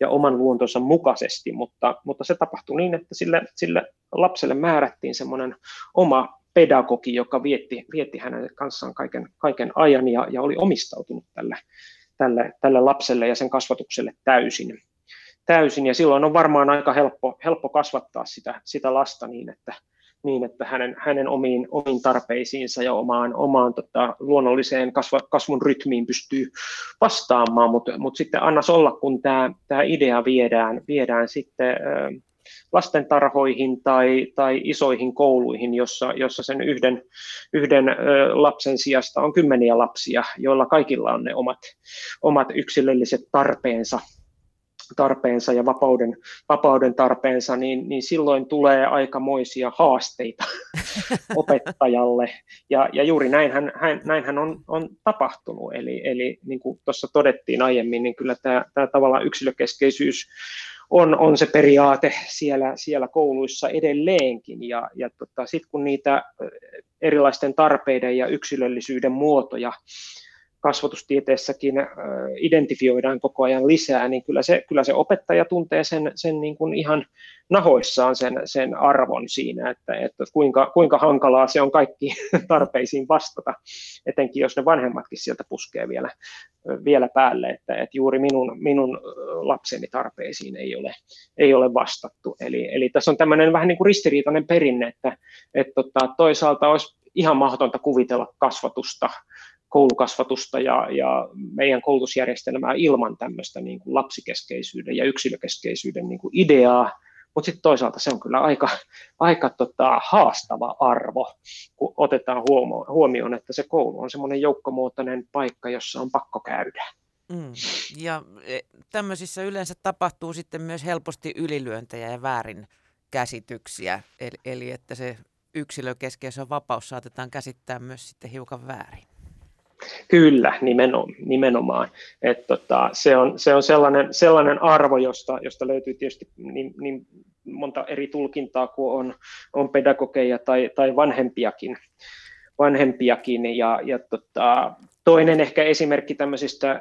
ja oman luontonsa mukaisesti, mutta, mutta se tapahtui niin, että sille, sille lapselle määrättiin semmoinen oma pedagogi, joka vietti, vietti hänen kanssaan kaiken, kaiken ajan ja, ja oli omistautunut tälle, tälle, tälle lapselle ja sen kasvatukselle täysin. täysin. Ja silloin on varmaan aika helppo, helppo kasvattaa sitä, sitä lasta niin, että, niin, että hänen, hänen omiin, omiin tarpeisiinsa ja omaan, omaan tota, luonnolliseen kasva, kasvun rytmiin pystyy vastaamaan, mutta mut sitten annas olla, kun tämä idea viedään, viedään sitten lastentarhoihin tai, tai isoihin kouluihin, jossa, jossa sen yhden, yhden lapsen sijasta on kymmeniä lapsia, joilla kaikilla on ne omat, omat yksilölliset tarpeensa tarpeensa ja vapauden, vapauden tarpeensa, niin, niin silloin tulee aikamoisia haasteita opettajalle. Ja, ja juuri näinhän, hän, näinhän on, on tapahtunut. Eli, eli niin kuin tuossa todettiin aiemmin, niin kyllä tämä, tämä tavallaan yksilökeskeisyys on, on se periaate siellä, siellä kouluissa edelleenkin. Ja, ja tota, sitten kun niitä erilaisten tarpeiden ja yksilöllisyyden muotoja kasvatustieteessäkin identifioidaan koko ajan lisää, niin kyllä se, kyllä se opettaja tuntee sen, sen niin kuin ihan nahoissaan sen, sen arvon siinä, että, että kuinka, kuinka hankalaa se on kaikki tarpeisiin vastata, etenkin jos ne vanhemmatkin sieltä puskee vielä, vielä päälle, että, että juuri minun, minun lapseni tarpeisiin ei ole, ei ole vastattu. Eli, eli tässä on tämmöinen vähän niin kuin ristiriitainen perinne, että, että tota, toisaalta olisi ihan mahdotonta kuvitella kasvatusta koulukasvatusta ja, ja meidän koulutusjärjestelmää ilman tämmöistä niin kuin lapsikeskeisyyden ja yksilökeskeisyyden niin kuin ideaa, mutta sitten toisaalta se on kyllä aika, aika tota, haastava arvo, kun otetaan huomioon, että se koulu on semmoinen joukkomuotoinen paikka, jossa on pakko käydä. Mm. Ja e, tämmöisissä yleensä tapahtuu sitten myös helposti ylilyöntejä ja väärinkäsityksiä, eli, eli että se yksilökeskeisen vapaus saatetaan käsittää myös sitten hiukan väärin. Kyllä, nimenomaan. Et tota, se, on, se on sellainen, sellainen arvo, josta, josta löytyy tietysti niin, niin monta eri tulkintaa, kun on, on pedagogeja tai, tai vanhempiakin, vanhempiakin. Ja, ja tota, toinen ehkä esimerkki tämmöisistä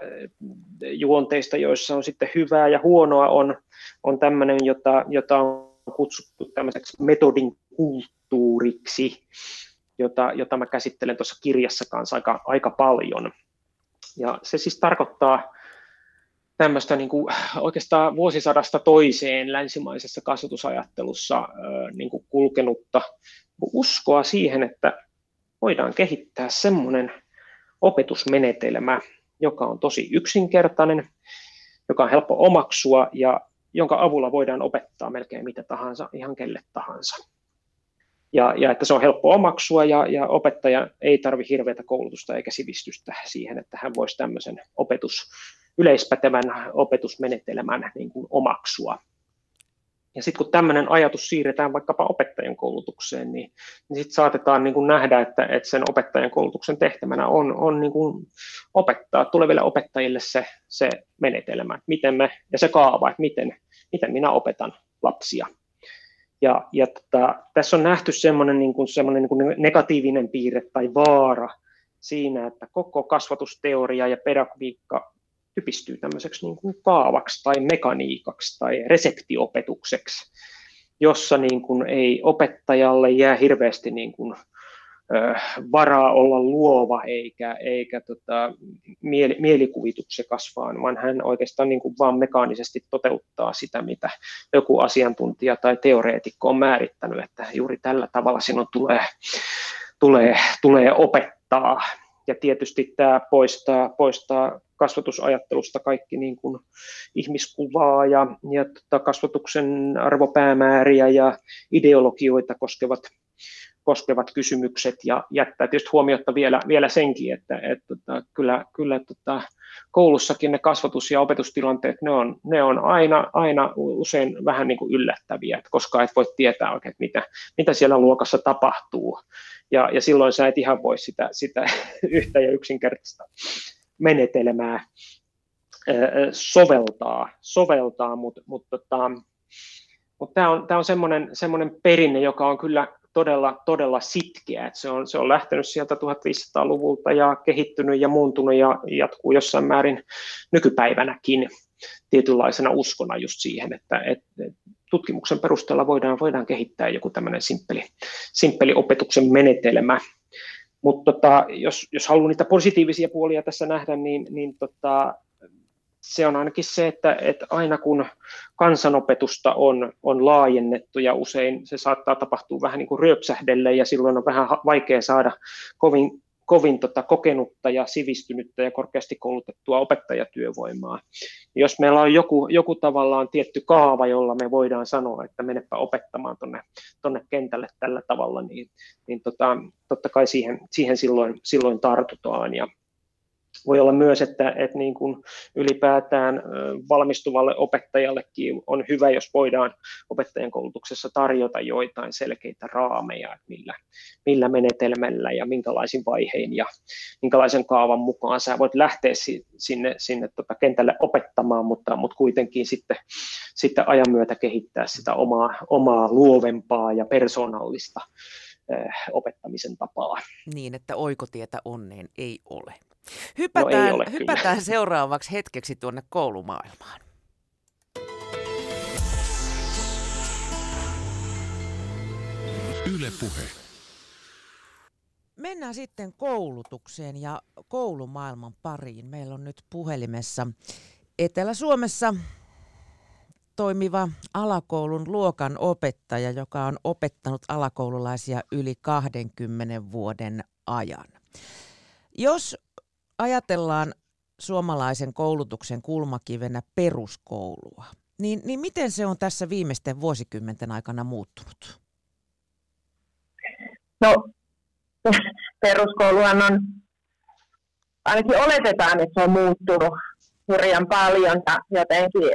juonteista, joissa on sitten hyvää ja huonoa, on, on tämmöinen, jota, jota on kutsuttu tämmöiseksi metodin kulttuuriksi, jota, jota mä käsittelen tuossa kirjassa kanssa aika, aika paljon. Ja se siis tarkoittaa tämmöistä niin kuin oikeastaan vuosisadasta toiseen länsimaisessa kasvatusajattelussa niin kuin kulkenutta uskoa siihen, että voidaan kehittää semmoinen opetusmenetelmä, joka on tosi yksinkertainen, joka on helppo omaksua ja jonka avulla voidaan opettaa melkein mitä tahansa, ihan kelle tahansa. Ja, ja että se on helppo omaksua ja, ja opettaja ei tarvitse hirveätä koulutusta eikä sivistystä siihen, että hän voisi tämmöisen opetus, yleispätevän opetusmenetelmän niin kuin omaksua. Ja sitten kun tämmöinen ajatus siirretään vaikkapa opettajan koulutukseen, niin, niin sitten saatetaan niin kuin nähdä, että, että sen opettajan koulutuksen tehtävänä on, on niin kuin opettaa tuleville opettajille se, se menetelmä, miten me, ja se kaava, että miten, miten minä opetan lapsia. Ja, ja tota, tässä on nähty semmoinen, niin semmoinen niin negatiivinen piirre tai vaara siinä, että koko kasvatusteoria ja pedagogiikka typistyy tämmöiseksi niin kuin kaavaksi tai mekaniikaksi tai reseptiopetukseksi, jossa niin kuin ei opettajalle jää hirveästi niin kuin, ö, varaa olla luova eikä, eikä tota, mieli, mielikuvituksekas, vaan, vaan hän oikeastaan niin kuin vaan mekaanisesti toteuttaa sitä, mitä joku asiantuntija tai teoreetikko on määrittänyt, että juuri tällä tavalla sinun tulee, tulee, tulee opettaa. Ja tietysti tämä poistaa, poistaa kasvatusajattelusta kaikki niin kuin ihmiskuvaa ja, ja tota kasvatuksen arvopäämääriä ja ideologioita koskevat, koskevat kysymykset ja jättää tietysti huomiota vielä, vielä senkin, että et, tota, kyllä, kyllä tota, koulussakin ne kasvatus- ja opetustilanteet, ne on, ne on aina, aina usein vähän niin kuin yllättäviä, että koska et voi tietää oikein, että mitä, mitä siellä luokassa tapahtuu. Ja, ja silloin sä et ihan voi sitä, sitä yhtä ja yksinkertaista menetelmää soveltaa, soveltaa mutta mut, tota, mut tämä on, tää on semmoinen, semmoinen perinne, joka on kyllä todella, todella sitkeä. Et se, on, se on lähtenyt sieltä 1500-luvulta ja kehittynyt ja muuntunut ja jatkuu jossain määrin nykypäivänäkin tietynlaisena uskona just siihen, että et, tutkimuksen perusteella voidaan, voidaan kehittää joku tämmöinen simppeli, simppeli opetuksen menetelmä, mutta tota, jos, jos haluaa niitä positiivisia puolia tässä nähdä, niin, niin tota, se on ainakin se, että, että aina kun kansanopetusta on, on laajennettu ja usein se saattaa tapahtua vähän niin kuin ryöpsähdelle ja silloin on vähän vaikea saada kovin kovin tota, kokenutta ja sivistynyttä ja korkeasti koulutettua opettajatyövoimaa. Jos meillä on joku, joku tavallaan tietty kaava, jolla me voidaan sanoa, että menepä opettamaan tuonne tonne kentälle tällä tavalla, niin, niin tota, totta kai siihen, siihen silloin, silloin tartutaan. Ja, voi olla myös, että, että niin kuin ylipäätään valmistuvalle opettajallekin on hyvä, jos voidaan opettajan koulutuksessa tarjota joitain selkeitä raameja, että millä, millä menetelmällä ja minkälaisin vaihein ja minkälaisen kaavan mukaan sä voit lähteä sinne, sinne tota kentälle opettamaan, mutta, mutta kuitenkin sitten, sitten ajan myötä kehittää sitä omaa, omaa luovempaa ja persoonallista opettamisen tapaa. Niin, että oikotietä onneen ei ole. Hypätään, no ole, hypätään seuraavaksi hetkeksi tuonne koulumaailmaan. Yle Puhe. Mennään sitten koulutukseen ja koulumaailman pariin. Meillä on nyt puhelimessa Etelä-Suomessa toimiva alakoulun luokan opettaja, joka on opettanut alakoululaisia yli 20 vuoden ajan. Jos ajatellaan suomalaisen koulutuksen kulmakivenä peruskoulua, niin, niin miten se on tässä viimeisten vuosikymmenten aikana muuttunut? No, peruskouluhan on, ainakin oletetaan, että se on muuttunut hurjan paljon ja jotenkin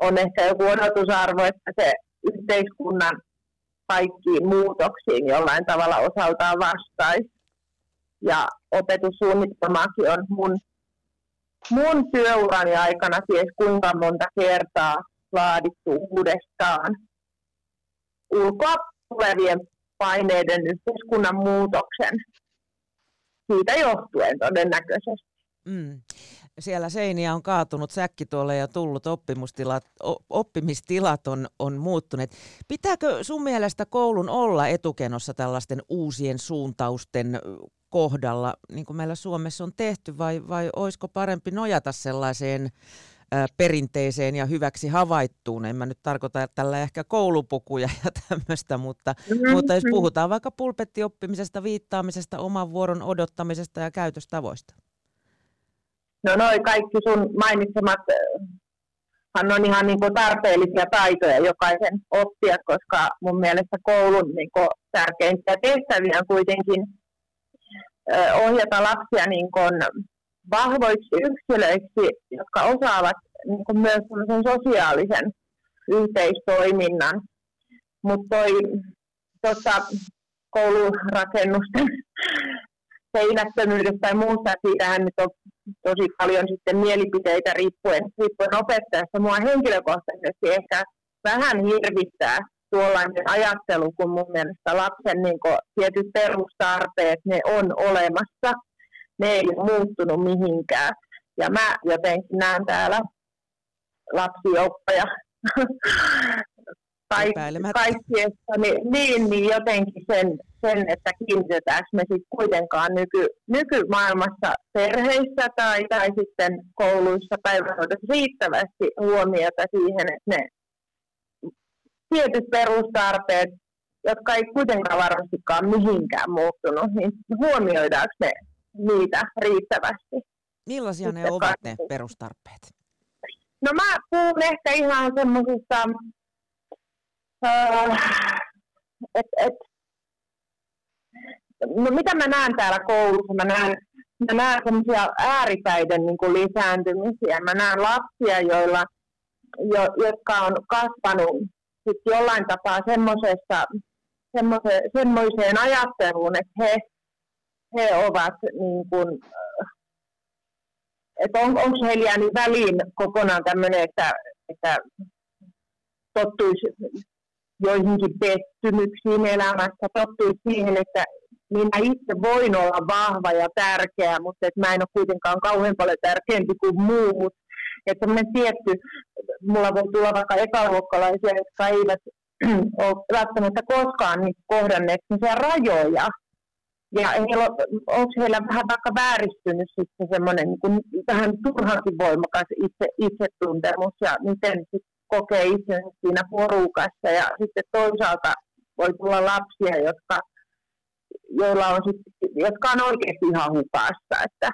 on ehkä joku odotusarvo, että se yhteiskunnan kaikkiin muutoksiin jollain tavalla osaltaan vastaisi ja opetussuunnitelmakin on mun, mun työurani aikana ties kuinka monta kertaa laadittu uudestaan ulkoa tulevien paineiden yhteiskunnan muutoksen siitä johtuen todennäköisesti. Mm. Siellä seiniä on kaatunut säkki tuolle ja tullut oppimistilat, oppimistilat on, on muuttuneet. Pitääkö sun mielestä koulun olla etukenossa tällaisten uusien suuntausten kohdalla, niin kuin meillä Suomessa on tehty, vai, vai olisiko parempi nojata sellaiseen perinteiseen ja hyväksi havaittuun. En mä nyt tarkoita tällä ehkä koulupukuja ja tämmöistä, mutta, mm-hmm. mutta jos puhutaan vaikka pulpettioppimisesta, viittaamisesta, oman vuoron odottamisesta ja käytöstavoista. No noin kaikki sun mainitsemat hän on ihan niin kuin tarpeellisia taitoja jokaisen oppia, koska mun mielestä koulun niin kuin tärkeimpiä tehtäviä on kuitenkin ohjata lapsia niin kuin vahvoiksi yksilöiksi, jotka osaavat niin kuin myös sosiaalisen yhteistoiminnan. Mutta tuossa koulurakennusten seinättömyydestä tai muusta, siitähän nyt on tosi paljon sitten mielipiteitä riippuen, riippuen opettajasta. Mua henkilökohtaisesti ehkä vähän hirvittää tuollainen ajattelu, kun mun mielestä lapsen niin kuin, tietyt perustarpeet, ne on olemassa. Ne ei ole muuttunut mihinkään. Ja mä jotenkin näen täällä lapsioppaja kaikkiessa, niin, niin, niin jotenkin sen, sen että kiinnitetäänkö me sitten kuitenkaan nyky, nykymaailmassa perheissä tai, tai sitten kouluissa päivähoidossa riittävästi huomiota siihen, että ne tietyt perustarpeet, jotka ei kuitenkaan varmastikaan mihinkään muuttunut, niin huomioidaanko ne niitä riittävästi. Millaisia ne ovat kaikki. ne perustarpeet? No mä puhun ehkä ihan semmoisista, äh, että et, no mitä mä näen täällä koulussa, mä näen, mä näen semmoisia ääripäiden niin kuin lisääntymisiä. Mä näen lapsia, joilla, jo, jotka on kasvanut sit jollain tapaa semmoisessa semmoiseen ajatteluun, että he he ovat niin kuin, että on, onko heillä jäänyt väliin kokonaan tämmöinen, että, että tottuisi joihinkin pettymyksiin elämässä, tottuisi siihen, että minä itse voin olla vahva ja tärkeä, mutta että mä en ole kuitenkaan kauhean paljon tärkeämpi kuin muut. Että semmoinen tietty, mulla voi tulla vaikka ekaluokkalaisia, jotka eivät ole välttämättä koskaan niin kohdanneet rajoja, ja heillä, onko heillä vähän vaikka vääristynyt sitten semmoinen niin kuin, vähän turhankin voimakas itse, itsetuntemus ja miten kokee itsensä siinä porukassa. Ja sitten toisaalta voi tulla lapsia, jotka, joilla on sit, jotka on oikeasti ihan hukassa, että,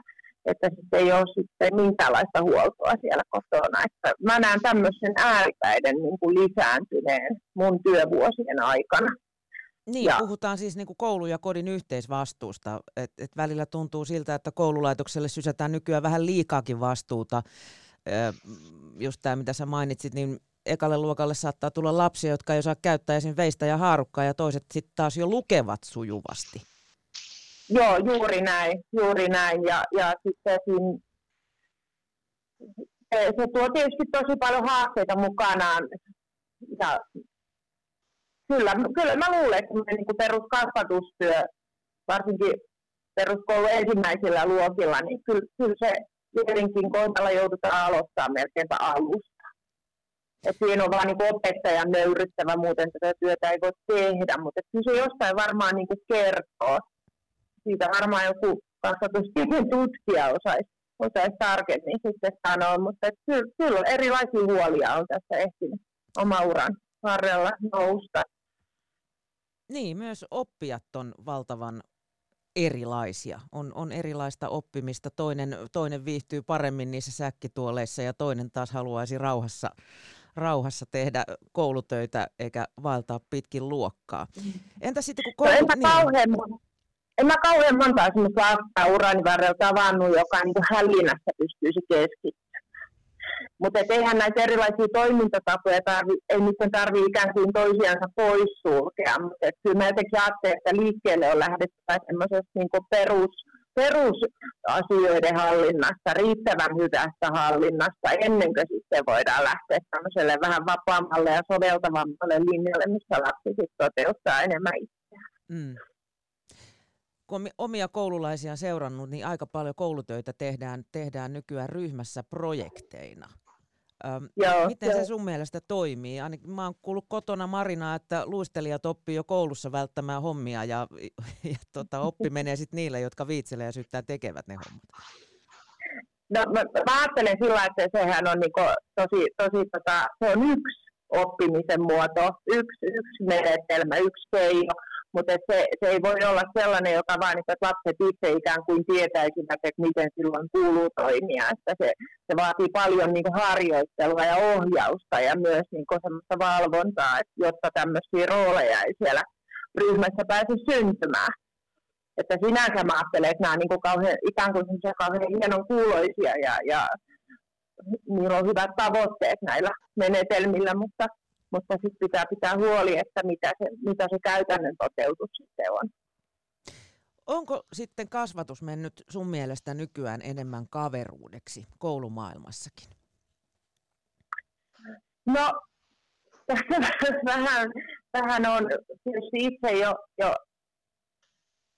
että sitten ei ole sitten minkäänlaista huoltoa siellä kotona. Että mä näen tämmöisen ääripäiden niin kuin lisääntyneen mun työvuosien aikana. Niin, ja. puhutaan siis niin kuin koulun ja kodin yhteisvastuusta. Et, et välillä tuntuu siltä, että koululaitokselle sysätään nykyään vähän liikaakin vastuuta. just tämä, mitä sä mainitsit, niin ekalle luokalle saattaa tulla lapsia, jotka ei osaa käyttää esim. veistä ja haarukkaa, ja toiset sitten taas jo lukevat sujuvasti. Joo, juuri näin, juuri näin. Ja, ja sitten siinä, se, se tuo tietysti tosi paljon haasteita mukanaan. Ja kyllä, kyllä mä luulen, että niin peruskasvatustyö, varsinkin peruskoulun ensimmäisillä luokilla, niin kyllä, kyllä se jotenkin kohdalla joudutaan aloittaa melkeinpä alusta. Et siinä on vaan niin opettajan nöyryttävä, muuten tätä työtä ei voi tehdä, mutta kyllä se jostain varmaan niin kertoo. Siitä varmaan joku kasvatustieteen tutkija osaisi, osaisi tarkemmin sitten sanoa, mutta kyllä, kyllä erilaisia huolia on tässä ehtinyt oma uran varrella nousta. Niin, myös oppijat on valtavan erilaisia. On, on erilaista oppimista. Toinen, toinen viihtyy paremmin niissä säkkituoleissa ja toinen taas haluaisi rauhassa, rauhassa tehdä koulutöitä eikä vaeltaa pitkin luokkaa. Entä sitten kun koulu... No, enpä niin... kauhean, en mä kauhean monta sellaista lasta urani varrella tavannut, joka niin hälinässä pystyisi keskittymään. Mutta eihän näitä erilaisia toimintatapoja, tarvi, ei niiden tarvitse ikään kuin toisiansa poissulkea, mutta kyllä mä jotenkin ajattelen, että liikkeelle on lähdettävä semmoisesta niin perus perusasioiden hallinnasta, riittävän hyvästä hallinnasta, ennen kuin sitten voidaan lähteä tämmöiselle vähän vapaammalle ja soveltavammalle linjalle, missä lapsi sitten toteuttaa enemmän itseään. Mm kun on omia koululaisia seurannut, niin aika paljon koulutöitä tehdään, tehdään nykyään ryhmässä projekteina. Öm, joo, miten joo. se sun mielestä toimii? Ainakin mä oon kuullut kotona Marina, että luistelijat oppii jo koulussa välttämään hommia ja, ja tota, oppi menee sitten niille, jotka viitselee ja syyttää tekevät ne hommat. No, mä, mä ajattelen sillä, että sehän on niinku tosi, tosi tota, se on yksi oppimisen muoto, yksi, yksi menetelmä, yksi keino mutta se, se ei voi olla sellainen, joka vaan, että lapset itse ikään kuin tietäisivät, että miten silloin kuuluu toimia. Että se, se vaatii paljon niin harjoittelua ja ohjausta ja myös niin semmoista valvontaa, että jotta tämmöisiä rooleja ei siellä ryhmässä pääse syntymään. Että sinänsä mä ajattelen, että nämä on niin kuin kauhean, ikään kuin kauhean hienon kuuloisia ja, ja niillä on hyvät tavoitteet näillä menetelmillä, mutta mutta sitten pitää pitää huoli, että mitä se, mitä se käytännön toteutus sitten on. Onko sitten kasvatus mennyt sun mielestä nykyään enemmän kaveruudeksi koulumaailmassakin? No, vähän, vähän on tietysti itse jo, jo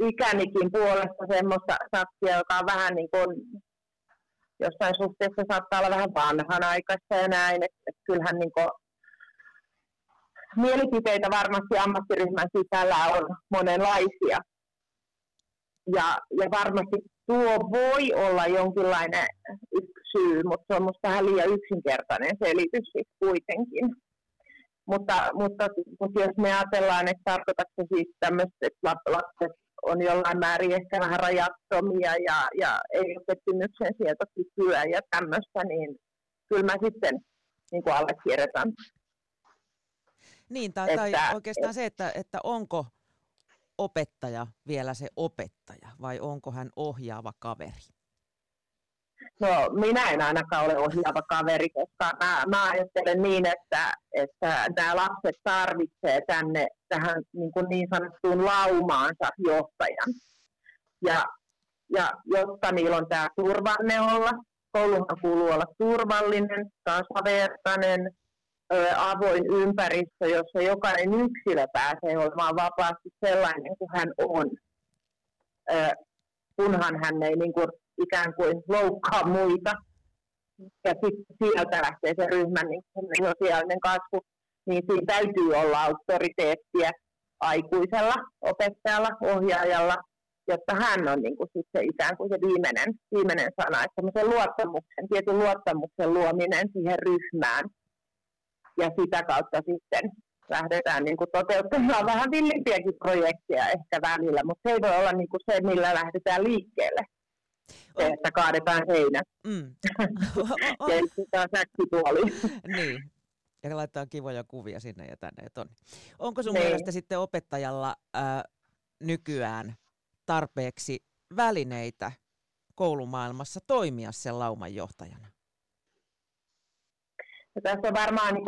ikänikin puolesta semmoista saksia, joka on vähän niin kuin jossain suhteessa saattaa olla vähän vanhanaikaista ja näin, että, että kyllähän niin kuin mielipiteitä varmasti ammattiryhmän sisällä on monenlaisia. Ja, ja varmasti tuo voi olla jonkinlainen yksi syy, mutta se on minusta vähän liian yksinkertainen selitys kuitenkin. Mutta, mutta, mutta jos me ajatellaan, että tarkoitatko siis tämmöistä, että lapset on jollain määrin ehkä vähän rajattomia ja, ja ei ole pettymyksen sietokykyä ja tämmöistä, niin kyllä mä sitten niin allekirjoitan niin, tai, että, tai oikeastaan se, että, että onko opettaja vielä se opettaja vai onko hän ohjaava kaveri? No minä en ainakaan ole ohjaava kaveri, koska mä, mä ajattelen niin, että, että nämä lapset tarvitsee tänne tähän niin, kuin niin sanottuun laumaansa johtajan. Ja, ja jotta niillä on tämä turvanne olla, kouluhan kuuluu olla turvallinen, tasavertainen, avoin ympäristö, jossa jokainen yksilö pääsee olemaan vapaasti sellainen kuin hän on, kunhan hän ei niin kuin, ikään kuin loukkaa muita. Ja sitten sieltä lähtee se ryhmän niin sosiaalinen kasvu, niin siinä täytyy olla auktoriteettia aikuisella opettajalla, ohjaajalla, jotta hän on niin kuin sitten ikään kuin se viimeinen, viimeinen sana, että luottamuksen, tietyn luottamuksen luominen siihen ryhmään – ja sitä kautta sitten lähdetään niin kuin toteuttamaan vähän villimpiäkin projekteja ehkä välillä, mutta se ei voi olla niin kuin se, millä lähdetään liikkeelle. Se, että kaadetaan seinät mm. ja säkkipuoli. niin, ja laittaa kivoja kuvia sinne ja tänne ja tonne. Onko sun niin. mielestä sitten opettajalla ää, nykyään tarpeeksi välineitä koulumaailmassa toimia sen lauman johtajana? Ja tässä on varmaan niin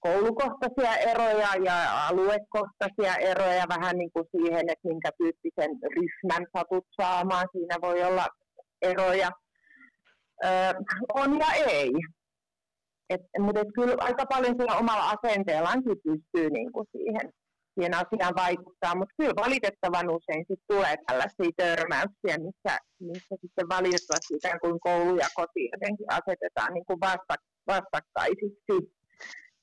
koulukohtaisia eroja ja aluekohtaisia eroja vähän niin kuin siihen, että minkä tyyppisen ryhmän satut saamaan. Siinä voi olla eroja. Öö, on ja ei. Et, mutta et kyllä aika paljon sillä omalla asenteellaankin pystyy niin kuin siihen, siihen asiaan vaikuttaa, mutta kyllä valitettavan usein sit tulee tällaisia törmäyksiä, missä, missä sitten valitettavasti ikään kuin koulu ja koti jotenkin asetetaan niin kuin vastakkain vastakkaisiksi.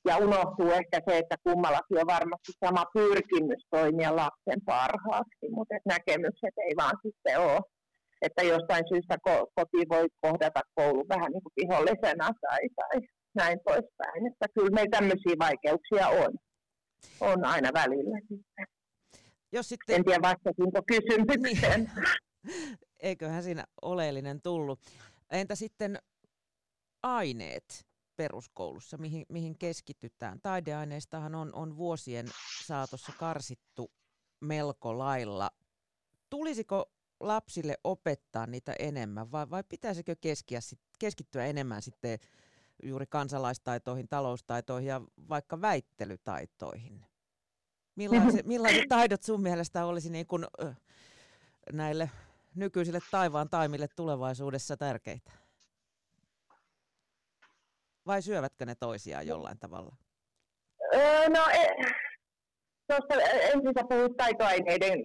Ja unohtuu ehkä se, että kummallakin on varmasti sama pyrkimys toimia lapsen parhaaksi, mutta näkemykset ei vaan sitten ole. Että jostain syystä koti voi kohdata koulu vähän niin kuin vihollisena tai, tai näin poispäin. Että kyllä meillä tämmöisiä vaikeuksia on. On aina välillä sitten. Jos sitten... En tiedä vastasinko kysymykseen. Niin. Eiköhän siinä oleellinen tullut. Entä sitten aineet? Peruskoulussa, mihin, mihin keskitytään. Taideaineistahan on, on vuosien saatossa karsittu melko lailla. Tulisiko lapsille opettaa niitä enemmän vai, vai pitäisikö keskiä, keskittyä enemmän sitten juuri kansalaistaitoihin, taloustaitoihin ja vaikka väittelytaitoihin? Millaiset, millaiset taidot sun mielestä olisi niin kuin, näille nykyisille taivaan taimille tulevaisuudessa tärkeitä? Vai syövätkö ne toisiaan jollain tavalla? Öö, no, e, tuossa ensin sä puhut taitoaineiden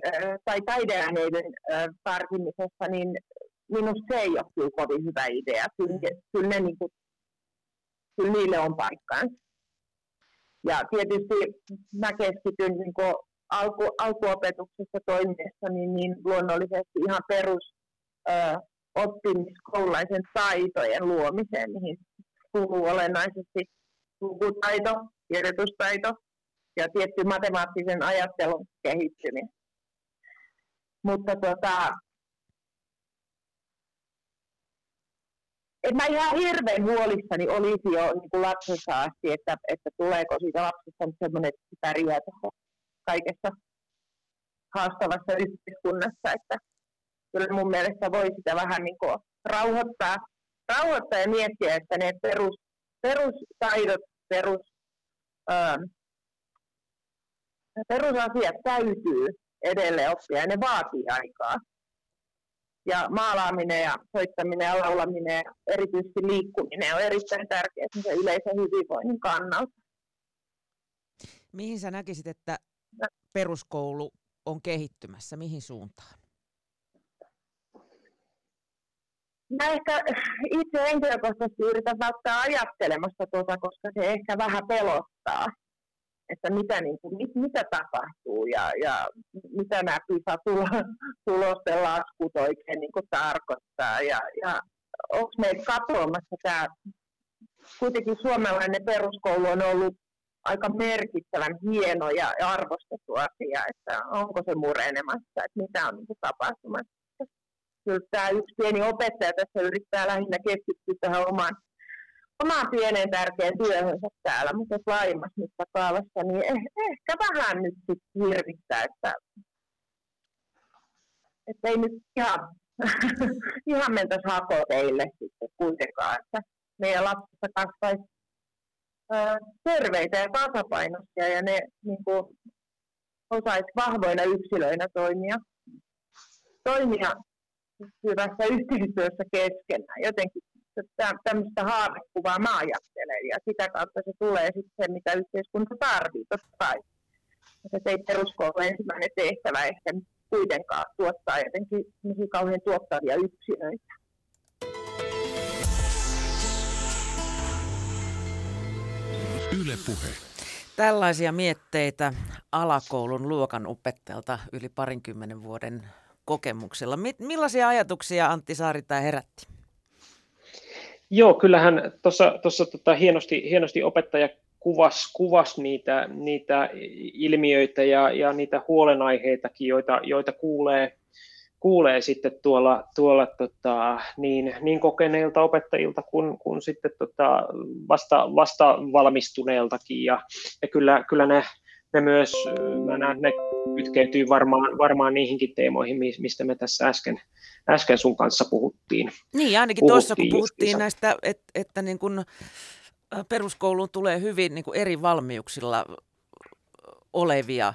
tai taideaineiden tarkimisesta, niin minusta se ei ole kyllä kovin hyvä idea. Kyllä, kyllä, ne, niin kuin, kyllä niille on paikkaansa. Ja tietysti mä keskityn niin kuin alku, alkuopetuksessa toimiessa niin, niin luonnollisesti ihan perus ö, oppimiskoululaisen taitojen luomiseen, mihin kuuluu olennaisesti lukutaito, kirjoitustaito ja tietty matemaattisen ajattelun kehittyminen. Mutta tota, et mä ihan hirveän huolissani olisi jo niin kuin lapsessa asti, että, että tuleeko siitä lapsesta semmoinen, että pärjää kaikessa haastavassa yhteiskunnassa, että kyllä mun mielestä voi sitä vähän niin kuin rauhoittaa, rauhoittaa ja miettiä, että ne perus, perustaidot, perus, ähm, perusasiat täytyy edelleen oppia ja ne vaatii aikaa. Ja maalaaminen ja soittaminen ja laulaminen ja erityisesti liikkuminen on erittäin tärkeää sen yleisen hyvinvoinnin kannalta. Mihin sä näkisit, että peruskoulu on kehittymässä? Mihin suuntaan? Mä ehkä itse henkilökohtaisesti yritän välttää ajattelemasta tuota, koska se ehkä vähän pelottaa, että mitä, niin kuin, mit, mitä tapahtuu ja, ja mitä nämä PISA-tulosten laskut oikein niin kuin tarkoittaa. Ja, ja onko meitä katoamassa tämä, kuitenkin suomalainen peruskoulu on ollut aika merkittävän hieno ja arvostettu asia, että onko se murenemassa, että mitä on niin tapahtumassa. Kyllä tämä yksi pieni opettaja tässä yrittää lähinnä keskittyä tähän omaan, omaan pieneen tärkeään työhönsä täällä, mutta laajemmassa mittakaavassa, niin eh, ehkä vähän nyt sitten hirvittää, että, että ei nyt ihan, ihan mentäisi hakoteille sitten kuitenkaan, että meidän lapsista kasvaisi terveitä ja tasapainoisia ja ne niin kuin, osaisi vahvoina yksilöinä toimia, toimia hyvässä yhteistyössä keskenään. Jotenkin tämmöistä haavekuvaa mä ajattelen ja sitä kautta se tulee sitten se, mitä yhteiskunta tarvitsee, totta kai. Että ei peruskoulu ensimmäinen tehtävä ehkä kuitenkaan tuottaa jotenkin kauhean tuottavia yksilöitä. Yle Puhe. Tällaisia mietteitä alakoulun luokan opettajalta yli parinkymmenen vuoden kokemuksella. Millaisia ajatuksia Antti Saarita herätti? Joo, kyllähän tuossa tota, hienosti, hienosti opettaja kuvasi kuvas niitä, niitä ilmiöitä ja, ja niitä huolenaiheitakin, joita, joita kuulee, kuulee sitten tuolla, tuolla tota, niin, niin kokeneilta opettajilta kuin, kuin sitten tota vasta, vasta valmistuneiltakin. Ja, ja kyllä, kyllä ne, ne myös, mä näen, ne kytkeytyy varmaan, varmaan niihinkin teemoihin, mistä me tässä äsken, äsken sun kanssa puhuttiin. Niin, ainakin tuossa kun puhuttiin justiinsa. näistä, että, että niin kun peruskouluun tulee hyvin niin eri valmiuksilla olevia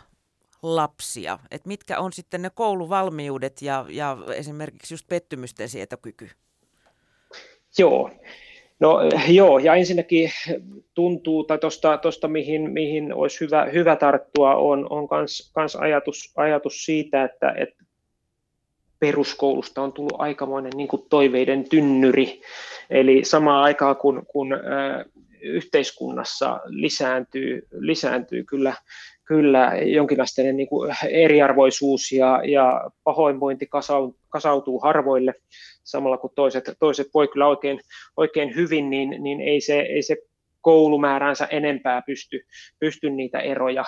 lapsia? Et mitkä on sitten ne kouluvalmiudet ja, ja esimerkiksi just pettymysten sietokyky? Joo. No joo, ja ensinnäkin tuntuu, tai tuosta mihin, mihin olisi hyvä, hyvä tarttua, on, on kans, kans ajatus, ajatus siitä, että, että peruskoulusta on tullut aikamoinen niin kuin toiveiden tynnyri. Eli samaan aikaan kun, kun yhteiskunnassa lisääntyy, lisääntyy kyllä kyllä jonkinlainen niin eriarvoisuus ja, ja pahoinvointi kasautuu harvoille, samalla kun toiset, toiset voi kyllä oikein, oikein hyvin, niin, niin ei, se, ei se koulumääränsä enempää pysty, pysty niitä eroja,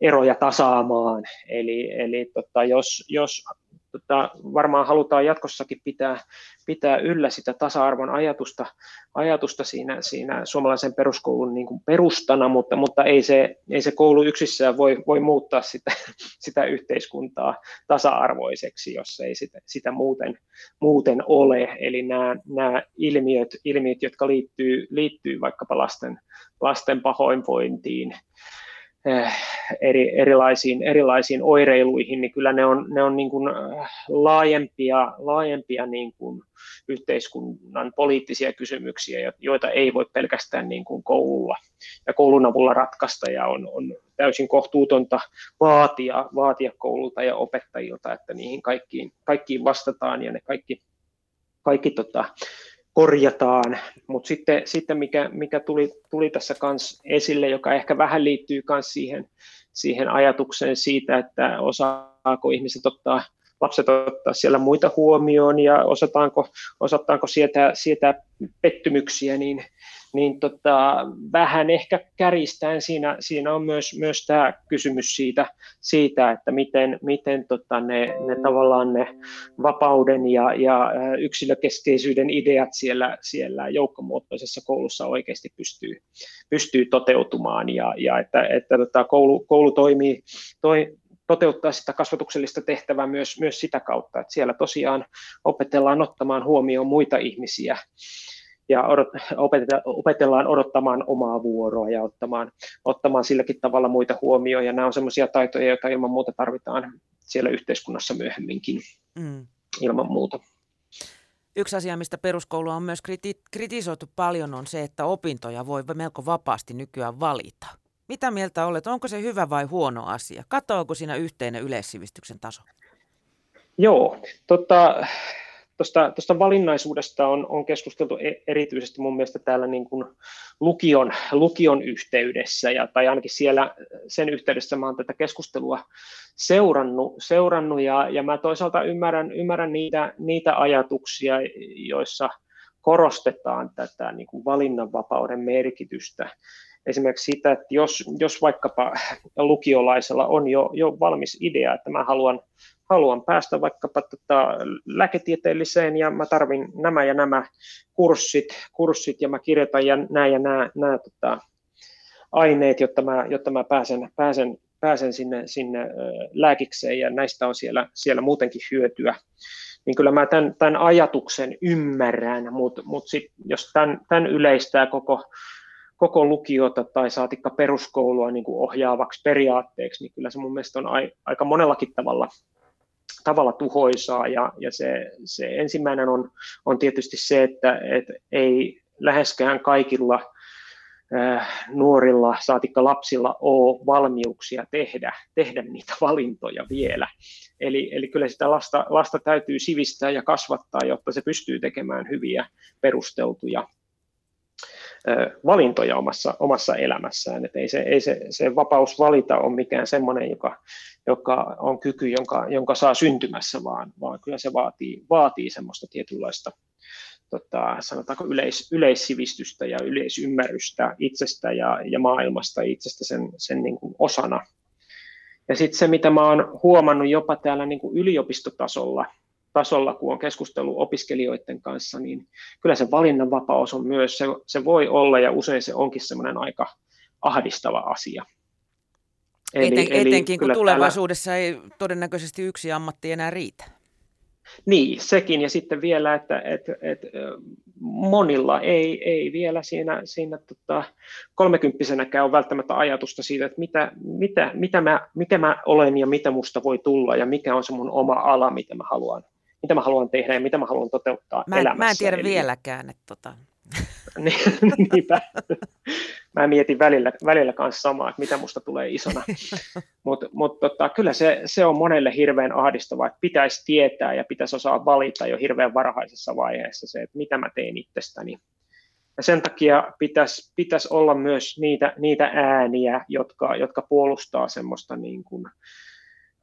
eroja tasaamaan. Eli, eli tota, jos, jos tota, varmaan halutaan jatkossakin pitää, pitää yllä sitä tasa-arvon ajatusta, ajatusta siinä, siinä suomalaisen peruskoulun niin kuin perustana, mutta, mutta ei, se, ei se koulu yksissään voi, voi muuttaa sitä, sitä yhteiskuntaa tasa-arvoiseksi, jos ei sitä, sitä muuten, muuten ole. Eli nämä, nämä ilmiöt, ilmiöt, jotka liittyy, liittyy vaikkapa lasten, lasten pahoinvointiin, eri, erilaisiin, erilaisiin oireiluihin, niin kyllä ne on, ne on niin kuin eh, laajempia, laajempia niin kuin yhteiskunnan poliittisia kysymyksiä, joita ei voi pelkästään niin kuin koululla ja koulun avulla ratkaista, ja on, on täysin kohtuutonta vaatia, vaatia koululta ja opettajilta, että niihin kaikkiin, kaikkiin vastataan, ja ne kaikki, kaikki tota, korjataan, mutta sitten, sitten mikä, mikä tuli, tuli tässä kans esille, joka ehkä vähän liittyy myös siihen, siihen ajatukseen siitä, että osaako ihmiset ottaa, lapset ottaa siellä muita huomioon ja osataanko, osataanko sietää, sietää pettymyksiä, niin, niin tota, vähän ehkä kärjistäen siinä, siinä on myös, myös tämä kysymys siitä, siitä, että miten, miten tota ne, ne tavallaan ne vapauden ja, ja yksilökeskeisyyden ideat siellä, siellä joukkomuotoisessa koulussa oikeasti pystyy, pystyy toteutumaan. Ja, ja että, että tota koulu, koulu toimii, toi, toteuttaa sitä kasvatuksellista tehtävää myös, myös sitä kautta, että siellä tosiaan opetellaan ottamaan huomioon muita ihmisiä ja odot, opetellaan odottamaan omaa vuoroa ja ottamaan, ottamaan silläkin tavalla muita huomioon. Ja nämä on sellaisia taitoja, joita ilman muuta tarvitaan siellä yhteiskunnassa myöhemminkin mm. ilman muuta. Yksi asia, mistä peruskoulua on myös kriti- kritisoitu paljon, on se, että opintoja voi melko vapaasti nykyään valita. Mitä mieltä olet? Onko se hyvä vai huono asia? Katoako siinä yhteinen yleissivistyksen taso? Joo, tota, tuosta, tuosta valinnaisuudesta on, on keskusteltu e, erityisesti mun mielestä täällä niin kuin lukion, lukion yhteydessä, ja, tai ainakin siellä sen yhteydessä mä oon tätä keskustelua seurannut, seurannut ja, ja mä toisaalta ymmärrän, ymmärrän niitä, niitä ajatuksia, joissa korostetaan tätä niin kuin valinnanvapauden merkitystä. Esimerkiksi sitä, että jos, jos vaikkapa lukiolaisella on jo, jo valmis idea, että mä haluan haluan päästä vaikkapa tota lääketieteelliseen ja mä tarvin nämä ja nämä kurssit, kurssit ja mä kirjoitan ja nämä ja nämä, nämä tota, aineet, jotta mä, jotta mä pääsen, pääsen, pääsen sinne, sinne lääkikseen ja näistä on siellä, siellä muutenkin hyötyä. Niin kyllä mä tämän, tämän ajatuksen ymmärrän, mutta mut jos tämän, tämän yleistää koko, koko lukiota tai saatikka peruskoulua niin kuin ohjaavaksi periaatteeksi, niin kyllä se mun mielestä on ai, aika monellakin tavalla tavalla tuhoisaa. Ja, ja se, se ensimmäinen on, on tietysti se, että et ei läheskään kaikilla äh, nuorilla, saatikka lapsilla, ole valmiuksia tehdä, tehdä niitä valintoja vielä. Eli, eli kyllä sitä lasta, lasta täytyy sivistää ja kasvattaa, jotta se pystyy tekemään hyviä perusteltuja valintoja omassa, omassa elämässään. Et ei se, ei se, se vapaus valita ole mikään semmoinen, joka, joka on kyky, jonka, jonka saa syntymässä, vaan, vaan kyllä se vaatii, vaatii semmoista tietynlaista tota, sanotaanko yleis, yleissivistystä ja yleisymmärrystä itsestä ja, ja maailmasta itsestä sen, sen niin kuin osana. Ja sitten se, mitä mä oon huomannut jopa täällä niin kuin yliopistotasolla, tasolla, kun on keskustelu opiskelijoiden kanssa, niin kyllä se valinnanvapaus on myös, se, se voi olla ja usein se onkin semmoinen aika ahdistava asia. Eli, Eten, eli etenkin kun tulevaisuudessa täällä... ei todennäköisesti yksi ammatti enää riitä. Niin, sekin ja sitten vielä, että, että, että monilla ei, ei vielä siinä, siinä tota, kolmekymppisenäkään ole välttämättä ajatusta siitä, että mitä, mitä, mitä mä, mikä mä olen ja mitä musta voi tulla ja mikä on se mun oma ala, mitä mä haluan mitä mä haluan tehdä ja mitä mä haluan toteuttaa mä, elämässä. Mä en tiedä Eli... vieläkään, että tota... Niin, niinpä. Mä mietin välillä, välillä kanssa samaa, että mitä musta tulee isona. Mutta mut, tota, kyllä se, se on monelle hirveän ahdistavaa, että pitäisi tietää ja pitäisi osaa valita jo hirveän varhaisessa vaiheessa se, että mitä mä teen itsestäni. Ja sen takia pitäisi, pitäisi olla myös niitä, niitä ääniä, jotka, jotka puolustaa semmoista niin kuin,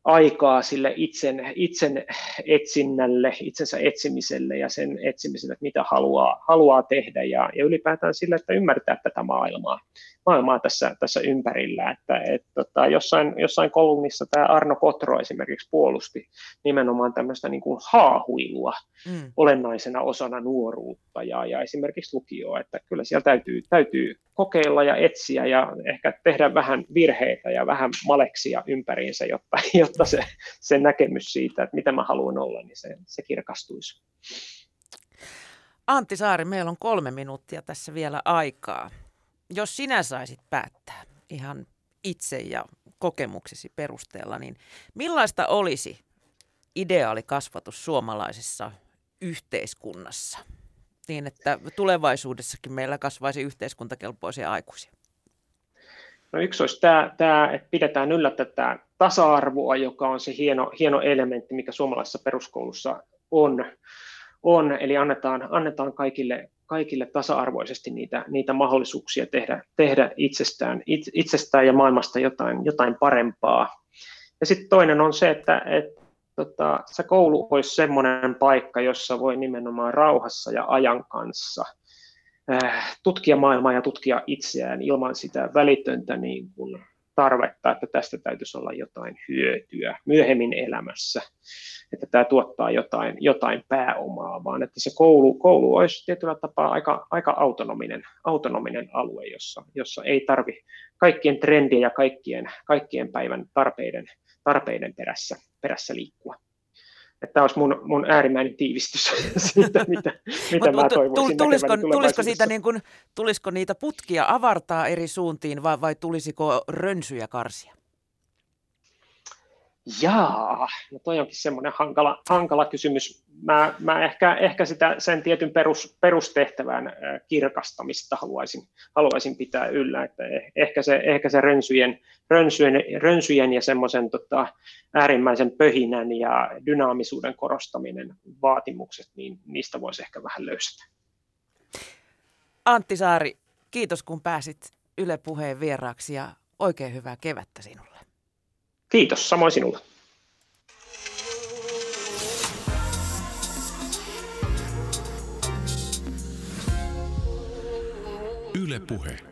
aikaa sille itsen, itsen etsinnälle, itsensä etsimiselle ja sen etsimiselle, että mitä haluaa, haluaa tehdä. Ja, ja ylipäätään sille, että ymmärtää tätä maailmaa, maailmaa tässä, tässä ympärillä. Että, et, tota, jossain, jossain kolumnissa tämä Arno Kotro esimerkiksi puolusti nimenomaan tämmöistä niin kuin haahuilua mm. olennaisena osana nuoruutta ja, ja esimerkiksi lukioa, että kyllä siellä täytyy, täytyy kokeilla ja etsiä ja ehkä tehdä vähän virheitä ja vähän maleksia ympäriinsä, jotta, jotta se, se näkemys siitä, että mitä mä haluan olla, niin se, se kirkastuisi. Antti Saari, meillä on kolme minuuttia tässä vielä aikaa. Jos sinä saisit päättää ihan itse ja kokemuksesi perusteella, niin millaista olisi ideaali kasvatus suomalaisessa yhteiskunnassa niin, että tulevaisuudessakin meillä kasvaisi yhteiskuntakelpoisia aikuisia? No yksi olisi tämä, tämä että pidetään yllä tätä tasa-arvoa, joka on se hieno, hieno elementti, mikä suomalaisessa peruskoulussa on. on eli annetaan, annetaan kaikille, kaikille tasa-arvoisesti niitä, niitä mahdollisuuksia tehdä, tehdä itsestään, itsestään ja maailmasta jotain, jotain parempaa. Ja sitten toinen on se, että, että tota, se koulu olisi semmoinen paikka, jossa voi nimenomaan rauhassa ja ajan kanssa – Äh, tutkia maailmaa ja tutkia itseään ilman sitä välitöntä niin kuin tarvetta, että tästä täytyisi olla jotain hyötyä myöhemmin elämässä, että tämä tuottaa jotain, jotain pääomaa, vaan että se koulu, koulu olisi tietyllä tapaa aika, aika autonominen, autonominen alue, jossa, jossa ei tarvi kaikkien trendien ja kaikkien, kaikkien päivän tarpeiden, tarpeiden perässä, perässä liikkua että tämä olisi mun, mun äärimmäinen tiivistys siitä, mitä, mitä mä toivoisin tulisiko, tulisiko, siitä niin kuin, tulisiko niitä putkia avartaa eri suuntiin vai, vai tulisiko rönsyjä karsia? Jaa, no toi onkin semmoinen hankala, hankala kysymys. Mä, mä ehkä, ehkä sitä, sen tietyn perus, perustehtävän kirkastamista haluaisin, haluaisin pitää yllä, että eh, ehkä se, ehkä se rönsyjen, rönsyjen, rönsyjen ja semmoisen tota, äärimmäisen pöhinän ja dynaamisuuden korostaminen vaatimukset, niin niistä voisi ehkä vähän löysätä. Antti Saari, kiitos kun pääsit Yle Puheen vieraaksi ja oikein hyvää kevättä sinulle. Kiitos, samoin sinulle. Yle Puhe.